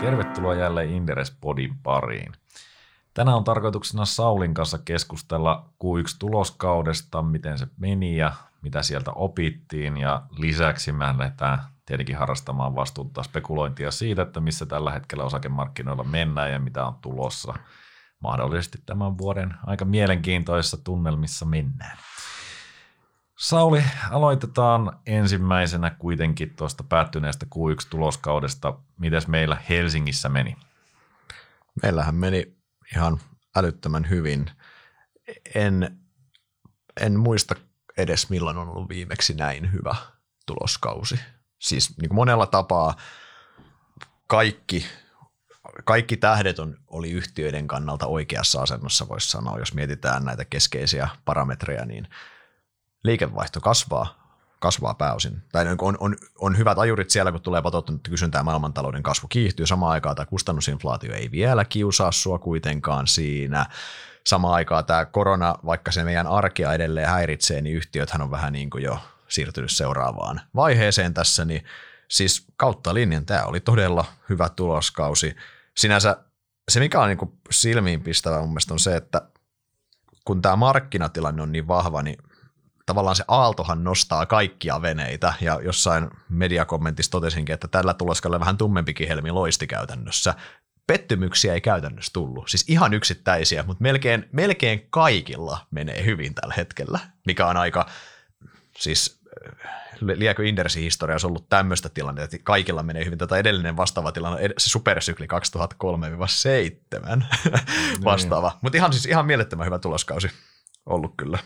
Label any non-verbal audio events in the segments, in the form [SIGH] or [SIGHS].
Tervetuloa jälleen Inderes Podin pariin. Tänään on tarkoituksena Saulin kanssa keskustella Q1-tuloskaudesta, miten se meni ja mitä sieltä opittiin. Ja lisäksi me lähdetään tietenkin harrastamaan vastuuttaa spekulointia siitä, että missä tällä hetkellä osakemarkkinoilla mennään ja mitä on tulossa. Mahdollisesti tämän vuoden aika mielenkiintoisissa tunnelmissa mennään. Sauli, aloitetaan ensimmäisenä kuitenkin tuosta päättyneestä Q1-tuloskaudesta. Mites meillä Helsingissä meni? Meillähän meni ihan älyttömän hyvin. En, en muista edes milloin on ollut viimeksi näin hyvä tuloskausi. Siis niin kuin monella tapaa kaikki, kaikki tähdet on, oli yhtiöiden kannalta oikeassa asennossa, voisi sanoa, jos mietitään näitä keskeisiä parametreja, niin – liikevaihto kasvaa, kasvaa pääosin. Tai on, on, on hyvät ajurit siellä, kun tulee patoutunut kysyntää, maailmantalouden kasvu kiihtyy. Samaan aikaan tämä kustannusinflaatio ei vielä kiusaa sua kuitenkaan siinä. Samaan aikaan tämä korona, vaikka se meidän arkea edelleen häiritsee, niin yhtiöthän on vähän niin kuin jo siirtynyt seuraavaan vaiheeseen tässä, niin siis kautta linjan tämä oli todella hyvä tuloskausi. Sinänsä se, mikä on niin silmiinpistävä mun mielestä on se, että kun tämä markkinatilanne on niin vahva, niin tavallaan se aaltohan nostaa kaikkia veneitä, ja jossain mediakommentissa totesinkin, että tällä tuloskalla vähän tummempikin helmi loisti käytännössä. Pettymyksiä ei käytännössä tullut, siis ihan yksittäisiä, mutta melkein, melkein kaikilla menee hyvin tällä hetkellä, mikä on aika, siis liekö Indersin historiassa ollut tämmöistä tilannetta, että kaikilla menee hyvin. Tätä edellinen vastaava tilanne, se supersykli 2003-2007 [LAUGHS] vastaava. Niin. Mutta ihan siis ihan mielettömän hyvä tuloskausi ollut kyllä.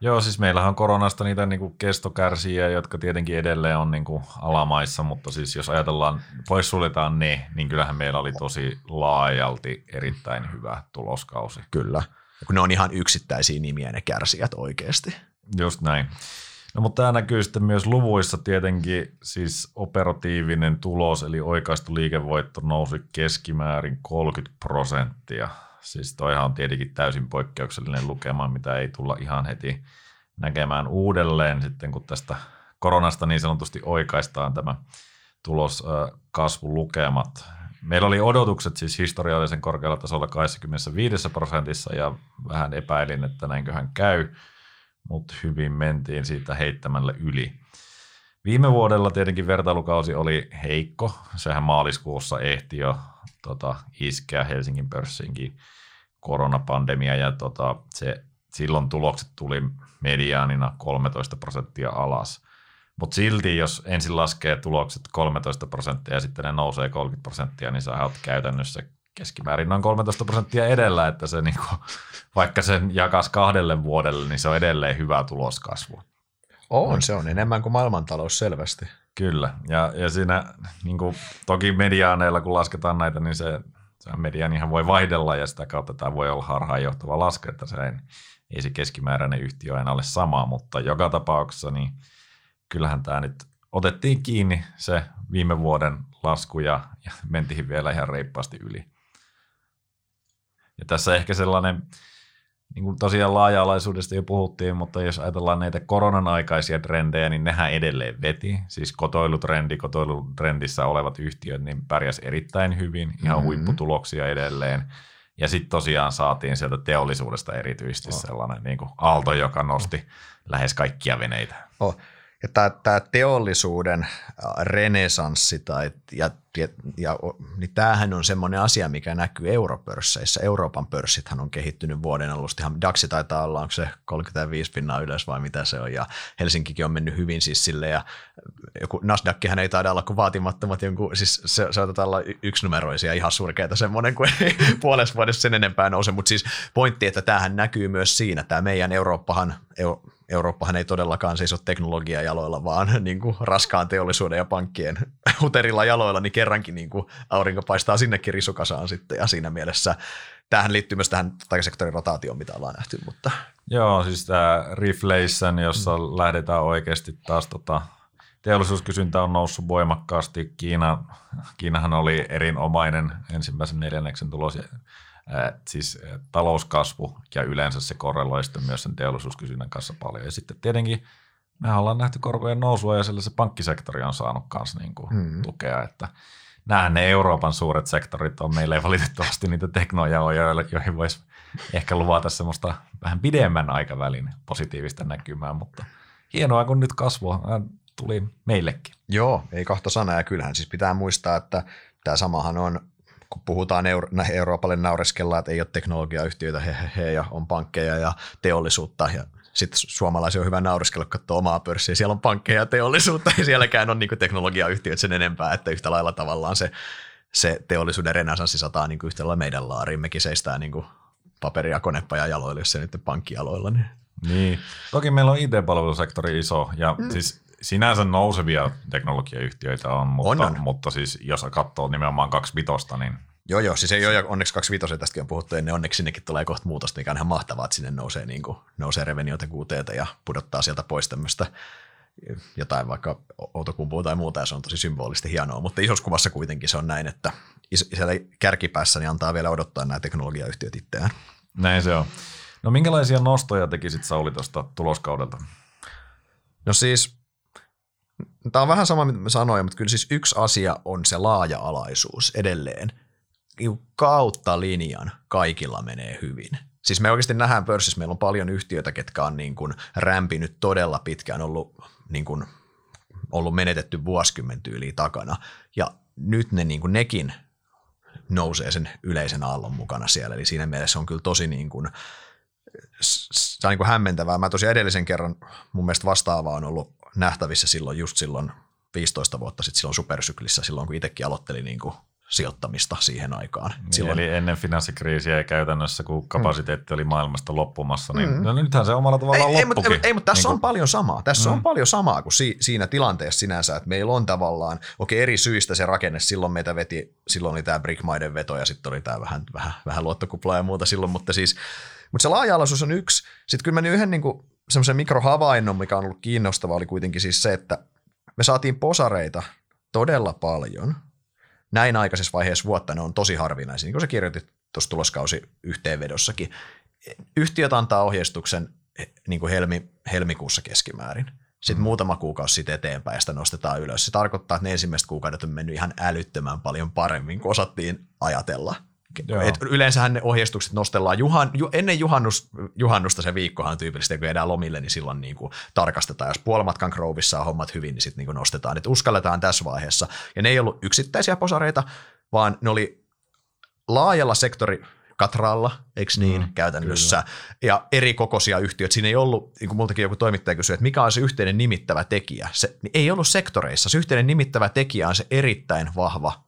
Joo, siis meillähän on koronasta niitä niin kuin kestokärsijiä, jotka tietenkin edelleen on niin kuin alamaissa, mutta siis jos ajatellaan, pois suljetaan ne, niin kyllähän meillä oli tosi laajalti erittäin hyvä tuloskausi. Kyllä, kun ne on ihan yksittäisiä nimiä ne kärsijät oikeasti. Just näin. No, mutta tämä näkyy sitten myös luvuissa tietenkin, siis operatiivinen tulos, eli oikaistu liikevoitto nousi keskimäärin 30 prosenttia Siis toihan on tietenkin täysin poikkeuksellinen lukema, mitä ei tulla ihan heti näkemään uudelleen sitten, kun tästä koronasta niin sanotusti oikaistaan tämä tulos kasvulukemat. Meillä oli odotukset siis historiallisen korkealla tasolla 25 prosentissa ja vähän epäilin, että näinköhän käy, mutta hyvin mentiin siitä heittämällä yli. Viime vuodella tietenkin vertailukausi oli heikko. Sehän maaliskuussa ehti jo tota, iskeä Helsingin pörssiinkin koronapandemia ja tota, se, silloin tulokset tuli mediaanina 13 prosenttia alas. Mutta silti, jos ensin laskee tulokset 13 prosenttia ja sitten ne nousee 30 prosenttia, niin sä oot käytännössä keskimäärin noin 13 prosenttia edellä, että se niinku, vaikka sen jakas kahdelle vuodelle, niin se on edelleen hyvä tuloskasvu. On, se on enemmän kuin maailmantalous selvästi. Kyllä, ja, ja siinä niin kuin, toki mediaaneilla kun lasketaan näitä, niin se, se median ihan voi vaihdella ja sitä kautta tämä voi olla harhaanjohtava laske, että se ei, ei se keskimääräinen yhtiö aina ole sama, mutta joka tapauksessa niin kyllähän tämä nyt otettiin kiinni se viime vuoden lasku ja, ja mentiin vielä ihan reippaasti yli. Ja tässä ehkä sellainen niin kuin tosiaan laaja-alaisuudesta jo puhuttiin, mutta jos ajatellaan näitä koronan aikaisia trendejä, niin nehän edelleen veti. Siis kotoilutrendi, kotoilutrendissä olevat yhtiöt, niin pärjäs erittäin hyvin, ihan mm-hmm. huipputuloksia edelleen. Ja sitten tosiaan saatiin sieltä teollisuudesta erityisesti oh. sellainen niin kuin aalto, joka nosti oh. lähes kaikkia veneitä. Oh. Ja tämä teollisuuden renesanssi tai, ja, ja, niin tämähän on semmoinen asia, mikä näkyy europörsseissä. Euroopan pörssithän on kehittynyt vuoden alusta. Ihan DAXi taitaa olla, onko se 35 pinnaa ylös vai mitä se on. Ja Helsinkikin on mennyt hyvin siis sille ja joku Nasdaqhan ei taida olla kuin vaatimattomat jonkun, siis se, se taitaa olla yksinumeroisia ihan surkeita semmoinen, kuin ei [LAUGHS] puolessa vuodessa sen enempää nouse. Mutta siis pointti, että tämähän näkyy myös siinä. Tämä meidän Eurooppahan, Eurooppahan ei todellakaan seiso teknologia jaloilla, vaan [LAUGHS] niin kuin raskaan teollisuuden ja pankkien [LAUGHS] huterilla jaloilla, niin kerrankin niin kuin aurinko paistaa sinnekin risukasaan sitten, ja siinä mielessä tähän liittyy myös tähän sektorin rotaatioon, mitä ollaan nähty. Mutta. Joo, siis tämä reflation, jossa mm. lähdetään oikeasti taas tota, teollisuuskysyntä on noussut voimakkaasti. Kiina, Kiinahan oli erinomainen ensimmäisen neljänneksen tulos siis talouskasvu ja yleensä se korreloi sitten myös sen teollisuuskysynnän kanssa paljon. Ja sitten tietenkin mehän ollaan nähty korkojen nousua ja sillä se pankkisektori on saanut myös niin kuin mm. tukea, että nämä ne Euroopan suuret sektorit on meille valitettavasti niitä teknoja, joihin voisi ehkä luvata semmoista vähän pidemmän aikavälin positiivista näkymää, mutta hienoa, kun nyt kasvua tuli meillekin. Joo, ei kahta sanaa ja kyllähän siis pitää muistaa, että tämä samahan on kun puhutaan Euro- Euroopalle naureskellaan, että ei ole teknologiayhtiöitä, he, he, he, ja on pankkeja ja teollisuutta ja sitten suomalaisia on hyvä nauriskella katsoa omaa pörssiä. Siellä on pankkeja ja teollisuutta, ei sielläkään ole niin teknologiayhtiöitä sen enempää, että yhtä lailla tavallaan se, se teollisuuden renesanssi sataa niin yhtä lailla meidän laariin. Mekin seistää niin paperia ja konepaja jaloilla, jos se nyt pankkijaloilla. Niin. niin. Toki meillä on IT-palvelusektori iso ja mm. siis sinänsä nousevia teknologiayhtiöitä on, mutta, on, on. mutta siis jos katsoo nimenomaan kaksi vitosta, niin Joo, joo, siis ei ole onneksi kaksi vitosia, tästäkin on puhuttu ennen, onneksi sinnekin tulee kohta muutosta, mikä on ihan mahtavaa, että sinne nousee, niin kuin, nousee revenioita kuuteita ja pudottaa sieltä pois tämmöistä jotain vaikka Outokumpua tai muuta, ja se on tosi symbolista hienoa, mutta isossa kuvassa kuitenkin se on näin, että siellä kärkipäässä niin antaa vielä odottaa nämä teknologiayhtiöt itseään. Näin se on. No minkälaisia nostoja tekisit Sauli tuosta tuloskaudelta? No siis Tämä on vähän sama, mitä mä sanoin, mutta kyllä siis yksi asia on se laaja-alaisuus edelleen. Kautta linjan kaikilla menee hyvin. Siis me oikeasti nähdään pörssissä, meillä on paljon yhtiöitä, ketkä on niin kuin rämpinyt todella pitkään, ollut, niin kuin, ollut menetetty vuosikymmen tyyliin takana. Ja nyt ne niin kuin nekin nousee sen yleisen aallon mukana siellä. Eli siinä mielessä on kyllä tosi niin kuin, se on niin kuin hämmentävää. Mä tosiaan edellisen kerran mun mielestä vastaavaa on ollut nähtävissä silloin, just silloin 15 vuotta sitten silloin supersyklissä, silloin kun itsekin aloittelin niin kuin sijoittamista siihen aikaan. Niin, silloin... Eli ennen finanssikriisiä ja käytännössä, kun kapasiteetti mm. oli maailmasta loppumassa, niin mm. no nythän se omalla tavallaan ei, loppukin. Ei, ei, ei mutta tässä niin on paljon samaa. Tässä mm. on paljon samaa kuin si, siinä tilanteessa sinänsä, että meillä on tavallaan, okei eri syistä se rakenne, silloin meitä veti, silloin oli tämä Brickmaiden veto ja sitten oli tämä vähän, vähän, vähän luottokuplaa ja muuta silloin, mutta siis, mutta se laaja-alaisuus on yksi. Sitten kyllä mä yhden niin kuin, semmoisen mikrohavainnon, mikä on ollut kiinnostava, oli kuitenkin siis se, että me saatiin posareita todella paljon. Näin aikaisessa vaiheessa vuotta ne on tosi harvinaisia, niin kuin sä kirjoitit tuossa tuloskausi yhteenvedossakin. Yhtiöt antaa ohjeistuksen niin kuin helmi, helmikuussa keskimäärin. Sitten mm. muutama kuukausi sitten eteenpäin ja sitä nostetaan ylös. Se tarkoittaa, että ne ensimmäiset kuukaudet on mennyt ihan älyttömän paljon paremmin kuin osattiin ajatella. Et yleensähän ne ohjeistukset nostellaan juhan, ju, ennen juhannus, juhannusta se viikkohan tyypillisesti, kun edään lomille, niin silloin niin kuin tarkastetaan. Jos puolimatkan Grovissa on hommat hyvin, niin sitten niin nostetaan. Et uskalletaan tässä vaiheessa. Ja ne ei ollut yksittäisiä posareita, vaan ne oli laajalla sektori katralla, eikö niin, mm, käytännössä, kyllä. ja eri kokoisia yhtiöitä. Siinä ei ollut, niin kuin multakin joku toimittaja kysyi, että mikä on se yhteinen nimittävä tekijä. Se niin ei ollut sektoreissa. Se yhteinen nimittävä tekijä on se erittäin vahva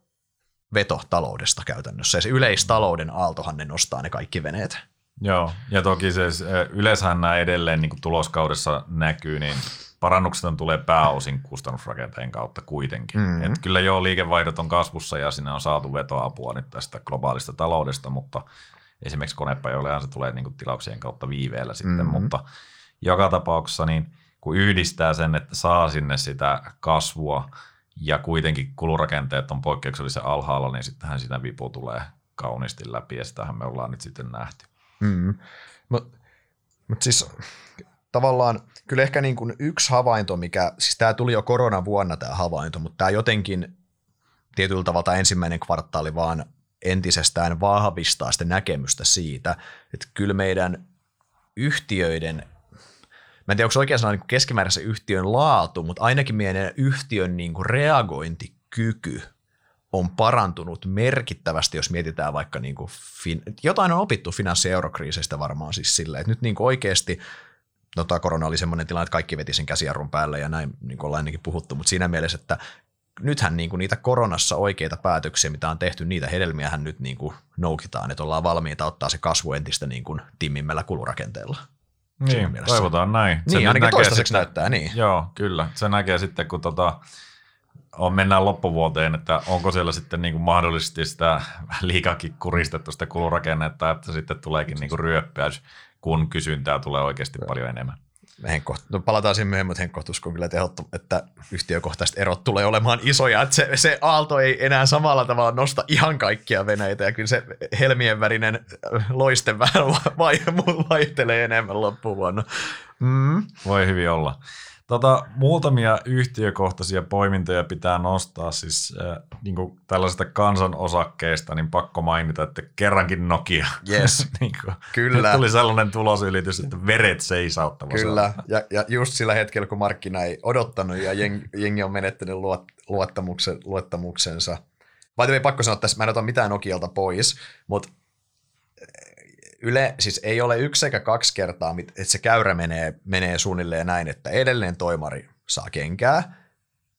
veto taloudesta käytännössä. Ja se yleistalouden aaltohan ne nostaa ne kaikki veneet. Joo, ja toki se yleensähän nämä edelleen niin kuin tuloskaudessa näkyy, niin parannukset tulee pääosin kustannusrakenteen kautta kuitenkin. Mm-hmm. Et kyllä joo, liikevaihdot on kasvussa ja sinne on saatu vetoapua nyt tästä globaalista taloudesta, mutta esimerkiksi konepajoillehan se tulee niin kuin tilauksien kautta viiveellä sitten, mm-hmm. mutta joka tapauksessa niin kun yhdistää sen, että saa sinne sitä kasvua – ja kuitenkin kulurakenteet on poikkeuksellisen alhaalla, niin sittenhän sitä vipu tulee kauniisti läpi ja sitähän me ollaan nyt sitten nähty. Mm. Mutta mut siis tavallaan kyllä ehkä niin kuin yksi havainto, mikä, siis tämä tuli jo koronavuonna tämä havainto, mutta tämä jotenkin tietyllä tavalla ensimmäinen kvartaali vaan entisestään vahvistaa sitä näkemystä siitä, että kyllä meidän yhtiöiden mä en tiedä, onko oikein sanoa niin keskimääräisen yhtiön laatu, mutta ainakin meidän yhtiön niin kuin reagointikyky on parantunut merkittävästi, jos mietitään vaikka niin kuin fin- jotain on opittu finanssi- ja varmaan siis silleen, että nyt niin kuin oikeasti no tämä korona oli semmoinen tilanne, että kaikki veti sen käsijarrun päälle ja näin niin kuin ollaan ennenkin puhuttu, mutta siinä mielessä, että nythän niin kuin niitä koronassa oikeita päätöksiä, mitä on tehty, niitä hedelmiähän nyt niin kuin noukitaan, että ollaan valmiita ottaa se kasvu entistä niin kuin timmimmällä kulurakenteella. Niin, toivotaan näin. Se niin, ainakin toistaiseksi sitten, näyttää niin. Joo, kyllä. Se näkee sitten, kun tota, on, mennään loppuvuoteen, että onko siellä sitten niin kuin mahdollisesti sitä [LAUGHS] liikakin kuristettu sitä kulurakennetta, että sitten tuleekin niin kuin ryöppäys, kun kysyntää tulee oikeasti paljon enemmän. Henkko, no palataan siihen myöhemmin, mutta Henkko uskon kyllä tehottu, että yhtiökohtaiset erot tulee olemaan isoja, että se, se aalto ei enää samalla tavalla nosta ihan kaikkia veneitä ja kyllä se helmien värinen loiste vähän vai, vaihtelee enemmän loppuvuonna. Mm. Voi hyvin olla. Tota, muutamia yhtiökohtaisia poimintoja pitää nostaa siis äh, niin kuin tällaisista kansanosakkeista, niin pakko mainita, että kerrankin Nokia. Yes, [LAUGHS] niin kuin, kyllä. Nyt tuli sellainen tulosylitys, että veret seisauttava. Kyllä, ja, ja just sillä hetkellä, kun markkina ei odottanut ja jengi, jengi on menettänyt luot, luottamuksen, luottamuksensa. Vai pakko sanoa tässä, mä en ota mitään Nokialta pois, mutta yle, siis ei ole yksi eikä kaksi kertaa, että se käyrä menee, menee suunnilleen näin, että edelleen toimari saa kenkää,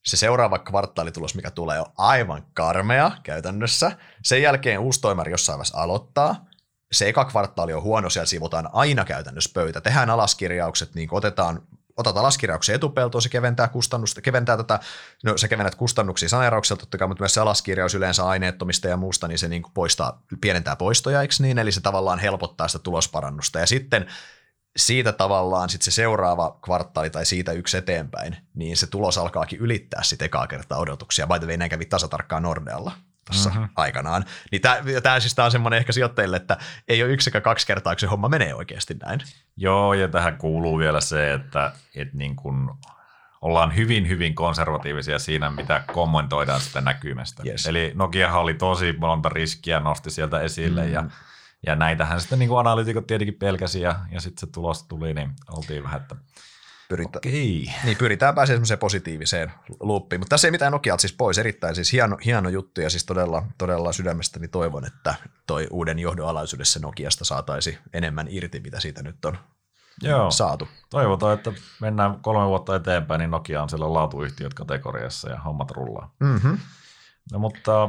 se seuraava kvartaalitulos, mikä tulee, on aivan karmea käytännössä. Sen jälkeen uusi toimari jossain vaiheessa aloittaa. Se eka kvartaali on huono, siellä siivotaan aina käytännössä pöytä. Tehdään alaskirjaukset, niin otetaan otat alaskirjauksen etupeltoon, se keventää kustannusta, keventää tätä, no se kevennät kustannuksia saneeraukselta totta kai, mutta myös se alaskirjaus yleensä aineettomista ja muusta, niin se niin kuin poistaa, pienentää poistoja, eikö niin? Eli se tavallaan helpottaa sitä tulosparannusta. Ja sitten siitä tavallaan sit se seuraava kvartaali tai siitä yksi eteenpäin, niin se tulos alkaakin ylittää sitten ekaa kertaa odotuksia. By the way, näin kävi tasatarkkaan Nordealla tuossa mm-hmm. aikanaan. Niin tämä siis tää on semmoinen ehkä sijoittajille, että ei ole yksi kaksi kertaa, kun se homma menee oikeasti näin. Joo, ja tähän kuuluu vielä se, että, että niin kun ollaan hyvin, hyvin konservatiivisia siinä, mitä kommentoidaan sitä näkymästä. Yes. Eli Nokiahan oli tosi monta riskiä, nosti sieltä esille, mm. ja, ja näitähän sitten niin analyytikot tietenkin pelkäsi, ja, ja sitten se tulos tuli, niin oltiin vähän, että Pyritä, Okei. Niin, pyritään pääsemään semmoiseen positiiviseen luppiin. Mutta tässä ei mitään Nokialta siis pois. Erittäin siis hieno, hieno juttu ja siis todella, todella sydämestäni toivon, että toi uuden johdon alaisuudessa Nokiasta saataisiin enemmän irti, mitä siitä nyt on Joo. saatu. Toivotaan, että mennään kolme vuotta eteenpäin, niin Nokia on siellä laatuyhtiöt kategoriassa ja hommat rullaa. Mm-hmm. No, mutta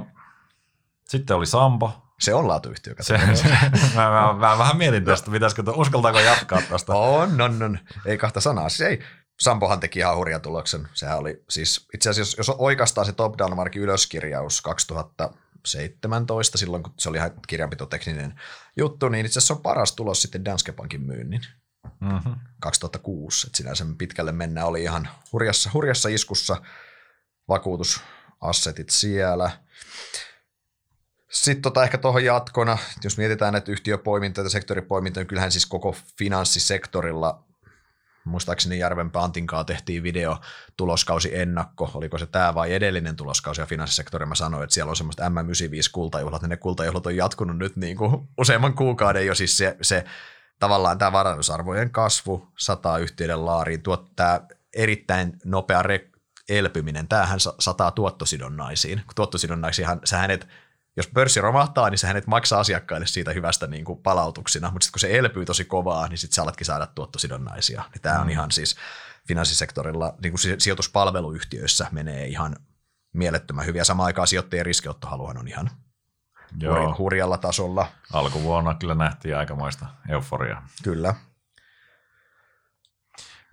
sitten oli Sampo, se on laatuyhtiö. Se, se, [LAUGHS] mä, mä, mä, vähän mietin tästä, pitäisikö, uskaltaako jatkaa tästä. [LAUGHS] On, on, on. Ei kahta sanaa. Siis ei. Sampohan teki ihan hurjan tuloksen. Sehän oli siis, itse asiassa jos oikeastaan se Top Down Markin ylöskirjaus 2017, silloin kun se oli ihan kirjanpitotekninen juttu, niin itse asiassa on paras tulos sitten Danske Bankin myynnin. Mm-hmm. 2006, että sinänsä pitkälle mennä oli ihan hurjassa, hurjassa iskussa vakuutusassetit siellä. Sitten tota ehkä tuohon jatkona, jos mietitään että yhtiöpoiminta ja sektoripoiminta, niin kyllähän siis koko finanssisektorilla, muistaakseni Järvenpää Antinkaa tehtiin video tuloskausi ennakko, oliko se tämä vai edellinen tuloskausi ja finanssisektori, mä sanoin, että siellä on semmoista M95 kultajuhlat, ja ne kultajuhlat on jatkunut nyt niin kuin useamman kuukauden jo, siis se, se tavallaan tämä varallisuusarvojen kasvu sataa yhtiöiden laariin, tuottaa erittäin nopea re- elpyminen, tämähän sataa tuottosidonnaisiin. Tuottosidonnaisiinhan, sähän et jos pörssi romahtaa, niin sehän et maksaa asiakkaille siitä hyvästä niin kuin palautuksina, mutta sitten kun se elpyy tosi kovaa, niin sitten sä alatkin saada tuottosidonnaisia. Niin tämä on mm. ihan siis finanssisektorilla, niin kuin sijoituspalveluyhtiöissä menee ihan mielettömän hyviä. Samaan aikaan sijoittajien riskiottohaluhan on ihan Joo. hurjalla tasolla. Alkuvuonna kyllä nähtiin aikamoista euforiaa. Kyllä.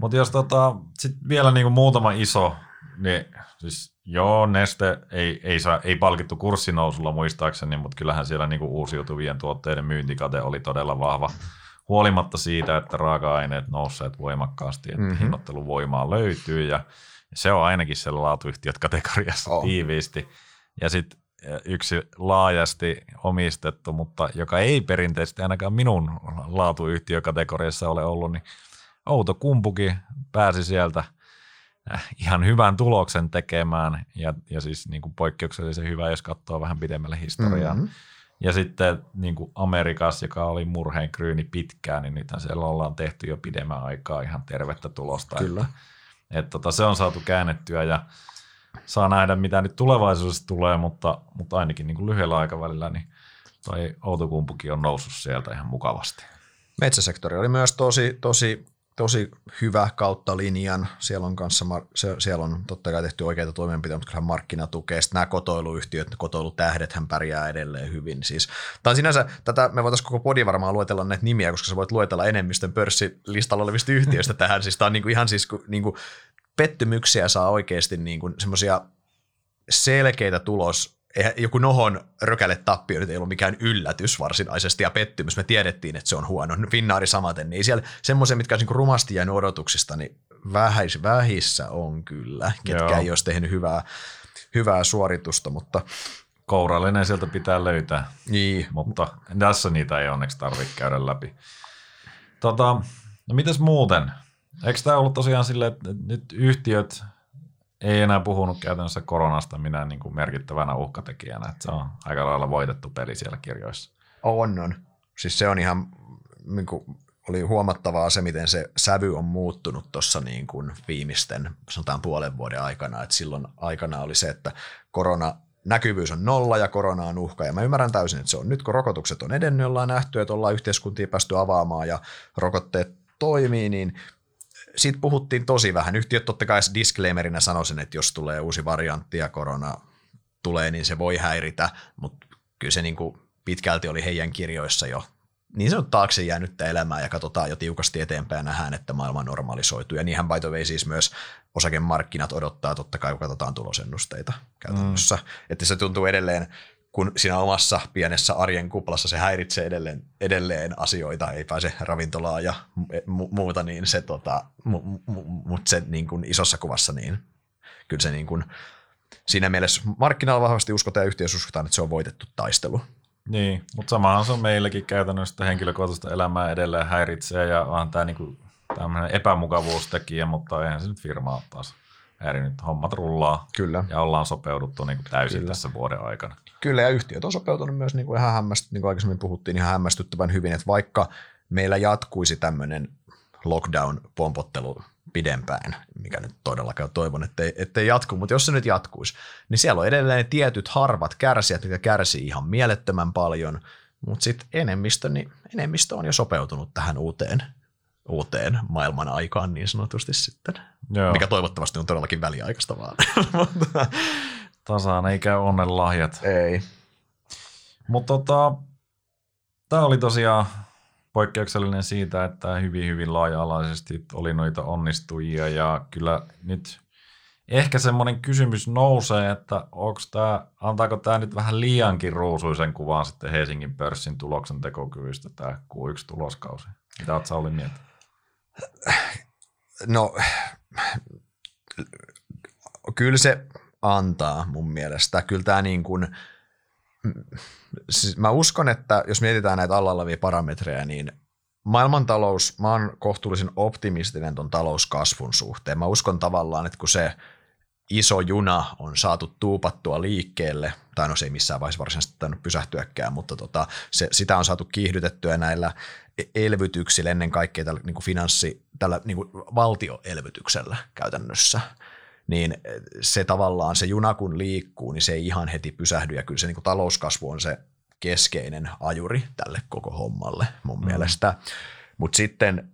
Mutta jos tota, sit vielä niinku muutama iso, niin siis Joo, Neste ei, ei, saa, ei palkittu kurssinousulla muistaakseni, mutta kyllähän siellä niinku uusiutuvien tuotteiden myyntikate oli todella vahva. Huolimatta siitä, että raaka-aineet nousseet voimakkaasti, että mm-hmm. hinnoitteluvoimaa löytyy ja se on ainakin siellä laatuyhtiöt kategoriassa oh. tiiviisti. Ja sitten yksi laajasti omistettu, mutta joka ei perinteisesti ainakaan minun laatuyhtiökategoriassa ole ollut, niin Outo Kumpukin pääsi sieltä – ihan hyvän tuloksen tekemään ja, ja siis niin kuin poikkeuksellisen hyvä, jos katsoo vähän pidemmälle historiaa. Mm-hmm. Ja sitten niin kuin Amerikassa, joka oli murheen kryyni pitkään, niin nythän siellä ollaan tehty jo pidemmän aikaa ihan tervettä tulosta. Kyllä. Että, että tota, se on saatu käännettyä ja saa nähdä, mitä nyt tulevaisuudessa tulee, mutta, mutta ainakin niin kuin lyhyellä aikavälillä niin toi Outokumpukin on noussut sieltä ihan mukavasti. Metsäsektori oli myös tosi, tosi tosi hyvä kautta linjan. Siellä on, kanssa, siellä on totta kai tehty oikeita toimenpiteitä, mutta kyllähän markkinatukea. Sitten nämä kotoiluyhtiöt, kotoilutähdet, hän pärjää edelleen hyvin. Siis, tämä sinänsä, tätä me voitaisiin koko podi varmaan luetella näitä nimiä, koska sä voit luetella enemmistön pörssilistalla olevista yhtiöistä tähän. Siis tämä on niinku ihan siis niinku, pettymyksiä saa oikeasti niinku semmoisia selkeitä tulos eihän joku nohon rökäle tappio nyt ei ollut mikään yllätys varsinaisesti ja pettymys. Me tiedettiin, että se on huono. Finnaari samaten, niin siellä semmoisia, mitkä olisi niin rumasti jäänyt odotuksista, niin vähis, vähissä on kyllä, ketkä Joo. ei olisi tehnyt hyvää, hyvää suoritusta, mutta Kourallinen sieltä pitää löytää, niin. mutta tässä niitä ei onneksi tarvitse käydä läpi. Tota, no mitäs muuten? Eikö tämä ollut tosiaan silleen, että nyt yhtiöt ei enää puhunut käytännössä koronasta minä niin kuin merkittävänä uhkatekijänä, että se on aika lailla voitettu peli siellä kirjoissa. On, on. Siis se on ihan, niin kuin, oli huomattavaa se, miten se sävy on muuttunut tuossa niin kuin viimeisten, sanotaan puolen vuoden aikana, että silloin aikana oli se, että korona näkyvyys on nolla ja korona on uhka. Ja mä ymmärrän täysin, että se on nyt kun rokotukset on edennyt, ollaan nähty, että ollaan yhteiskuntia päästy avaamaan ja rokotteet toimii, niin siitä puhuttiin tosi vähän. Yhtiöt totta kai disclaimerina sanoisin, että jos tulee uusi variantti ja korona tulee, niin se voi häiritä, mutta kyllä se niin kuin pitkälti oli heidän kirjoissa jo niin sanottu taakse jäänyttä elämää ja katsotaan jo tiukasti eteenpäin ja nähdään, että maailma normalisoituu. Ja niinhän by the way siis myös osakemarkkinat odottaa totta kai, kun katsotaan tulosennusteita käytännössä. Mm. Että se tuntuu edelleen, kun siinä omassa pienessä arjen kuplassa se häiritsee edelleen, edelleen asioita, ei pääse ravintolaan ja mu- muuta, niin se, tota, mu- mu- mutta se niin kuin isossa kuvassa, niin kyllä se niin kuin, siinä mielessä markkinoilla vahvasti uskotaan ja yhtiössä uskotaan, että se on voitettu taistelu. Niin, mutta samahan se on meillekin käytännössä henkilökohtaista elämää edelleen häiritsee ja onhan tämä niinku tämmöinen epämukavuustekijä, mutta eihän se nyt firmaa taas häirinyt. Hommat rullaa Kyllä. ja ollaan sopeuduttu niinku täysin Kyllä. tässä vuoden aikana. Kyllä, ja yhtiöt on sopeutunut myös, niin kuin ihan hämmäst, niin kuin aikaisemmin puhuttiin, ihan hämmästyttävän hyvin, että vaikka meillä jatkuisi tämmöinen lockdown-pompottelu pidempään, mikä nyt todellakaan toivon, ettei, ettei jatku, mutta jos se nyt jatkuisi, niin siellä on edelleen tietyt harvat kärsijät, jotka kärsii ihan mielettömän paljon, mutta sitten enemmistö, niin enemmistö on jo sopeutunut tähän uuteen, uuteen maailman aikaan niin sanotusti sitten, Joo. mikä toivottavasti on todellakin väliaikaista vaan. [LAUGHS] Tasaan ei käy onnen lahjat. Ei. Mutta tota, tämä oli tosiaan poikkeuksellinen siitä, että hyvin hyvin laaja-alaisesti oli noita onnistujia ja kyllä nyt ehkä semmoinen kysymys nousee, että onko tämä, antaako tämä nyt vähän liiankin ruusuisen kuvan sitten Helsingin pörssin tuloksen tekokyvystä tämä Q1-tuloskausi? Mitä olet Sauli mieltä? No, kyllä se antaa mun mielestä. Kyllä tämä niin kuin, siis mä uskon, että jos mietitään näitä alla olevia parametreja, niin maailmantalous, mä oon kohtuullisen optimistinen ton talouskasvun suhteen. Mä uskon tavallaan, että kun se iso juna on saatu tuupattua liikkeelle, tai no se ei missään vaiheessa varsinaisesti tainnut pysähtyäkään, mutta tota, se, sitä on saatu kiihdytettyä näillä e-, elvytyksillä, ennen kaikkea tällä niin kuin finanssi, tällä niin kuin valtioelvytyksellä käytännössä niin se tavallaan se juna kun liikkuu, niin se ei ihan heti pysähdy ja kyllä se niin kuin talouskasvu on se keskeinen ajuri tälle koko hommalle mun mm. mielestä. Mutta sitten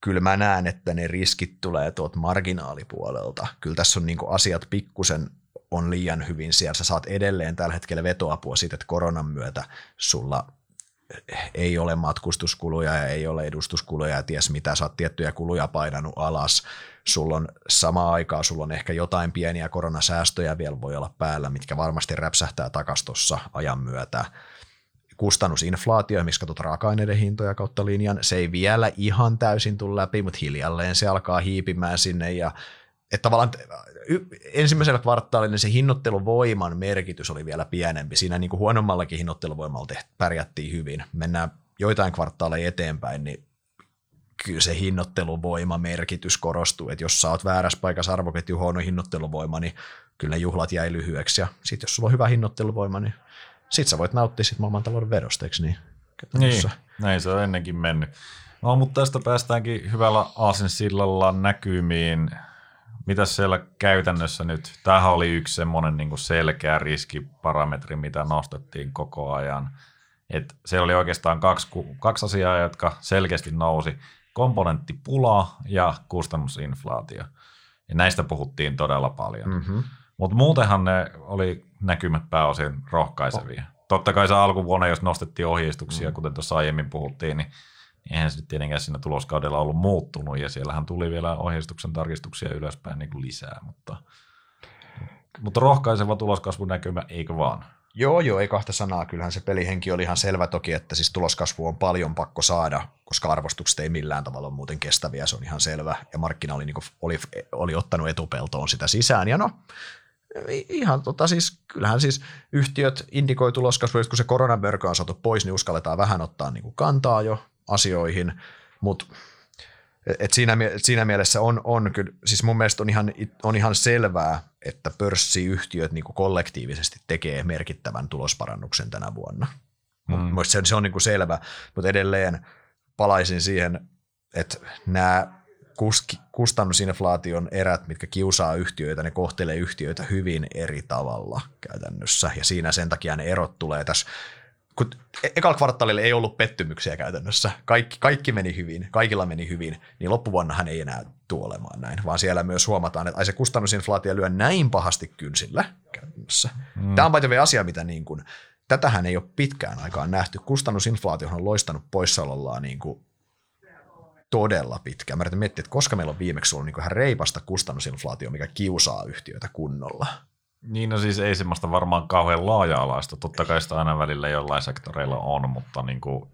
kyllä mä näen, että ne riskit tulee tuolta marginaalipuolelta. Kyllä tässä on niin kuin asiat pikkusen on liian hyvin siellä. Sä saat edelleen tällä hetkellä vetoapua siitä, että koronan myötä sulla ei ole matkustuskuluja ja ei ole edustuskuluja ja ties mitä, sä oot tiettyjä kuluja painanut alas sulla on sama aikaa, sulla on ehkä jotain pieniä koronasäästöjä vielä voi olla päällä, mitkä varmasti räpsähtää takas tuossa ajan myötä. Kustannusinflaatio, missä katsot raaka-aineiden hintoja kautta linjan, se ei vielä ihan täysin tule läpi, mutta hiljalleen se alkaa hiipimään sinne ja että tavallaan ensimmäisellä kvartaalilla se hinnoitteluvoiman merkitys oli vielä pienempi. Siinä niin kuin huonommallakin hinnoitteluvoimalla pärjättiin hyvin. Mennään joitain kvartaaleja eteenpäin, niin kyllä se hinnoitteluvoima merkitys korostuu, että jos sä oot väärässä paikassa arvoketju huono hinnoitteluvoima, niin kyllä ne juhlat jäi lyhyeksi ja sitten jos sulla on hyvä hinnoitteluvoima, niin sit sä voit nauttia sit maailmantalouden vedosta, eikö niin? Niin, näin se on ennenkin mennyt. No, mutta tästä päästäänkin hyvällä aasinsillalla näkymiin. Mitä siellä käytännössä nyt? Tämähän oli yksi semmoinen niin selkeä riskiparametri, mitä nostettiin koko ajan. Et siellä oli oikeastaan kaksi, kaksi asiaa, jotka selkeästi nousi komponenttipula ja kustannusinflaatio. Ja näistä puhuttiin todella paljon. Mm-hmm. Mutta muutenhan ne oli näkymät pääosin rohkaisevia. Oh. Totta kai se alkuvuonna, jos nostettiin ohjeistuksia, mm. kuten tuossa aiemmin puhuttiin, niin eihän se tietenkään siinä tuloskaudella ollut muuttunut, ja siellähän tuli vielä ohjeistuksen tarkistuksia ylöspäin niin kuin lisää, mutta, mutta rohkaiseva tuloskasvunäkymä, eikö vaan? Joo, joo, ei kahta sanaa. Kyllähän se pelihenki oli ihan selvä toki, että siis tuloskasvu on paljon pakko saada, koska arvostukset ei millään tavalla ole muuten kestäviä, se on ihan selvä. Ja markkina oli, niin kuin, oli, oli ottanut etupeltoon sitä sisään. Ja no, ihan tota siis, kyllähän siis yhtiöt indikoi tuloskasvua, kun se koronamörkö on saatu pois, niin uskalletaan vähän ottaa niin kuin kantaa jo asioihin, mutta Et siinä, siinä mielessä on, on kyllä, siis mun mielestä on ihan, on ihan selvää, että pörssiyhtiöt niin kuin kollektiivisesti tekee merkittävän tulosparannuksen tänä vuonna. Mm. se, se on niin kuin selvä, mutta edelleen palaisin siihen, että nämä kustannusinflaation erät, mitkä kiusaa yhtiöitä, ne kohtelee yhtiöitä hyvin eri tavalla käytännössä. Ja siinä sen takia ne erot tulee tässä kun e- ekalla kvartaalilla ei ollut pettymyksiä käytännössä, kaikki, kaikki meni hyvin, kaikilla meni hyvin, niin loppuvuonnahan ei enää tule olemaan näin, vaan siellä myös huomataan, että ai se kustannusinflaatio lyö näin pahasti kynsillä käytännössä. Mm. Tämä on paitsi asia, mitä niin kuin, tätähän ei ole pitkään aikaan nähty. Kustannusinflaatio on loistanut poissaolollaan niin kuin todella pitkään. Mä yritän miettiä, että koska meillä on viimeksi ollut niin ihan reipasta kustannusinflaatio, mikä kiusaa yhtiöitä kunnolla. Niin, no siis ei semmoista varmaan kauhean laaja-alaista. Totta kai sitä aina välillä jollain sektoreilla on, mutta niin kuin,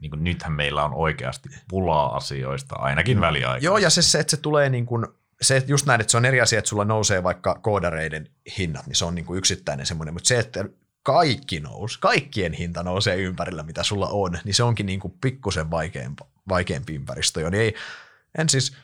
niin kuin nythän meillä on oikeasti pulaa asioista, ainakin mm. väliaikaisesti. Joo, ja se, se, että se tulee niin kuin, se just näin, että se on eri asia, että sulla nousee vaikka koodareiden hinnat, niin se on niin kuin yksittäinen semmoinen, mutta se, että kaikki nousi, kaikkien hinta nousee ympärillä, mitä sulla on, niin se onkin niin kuin pikkusen vaikeampi, vaikeampi ympäristö jo. Niin ei, en siis,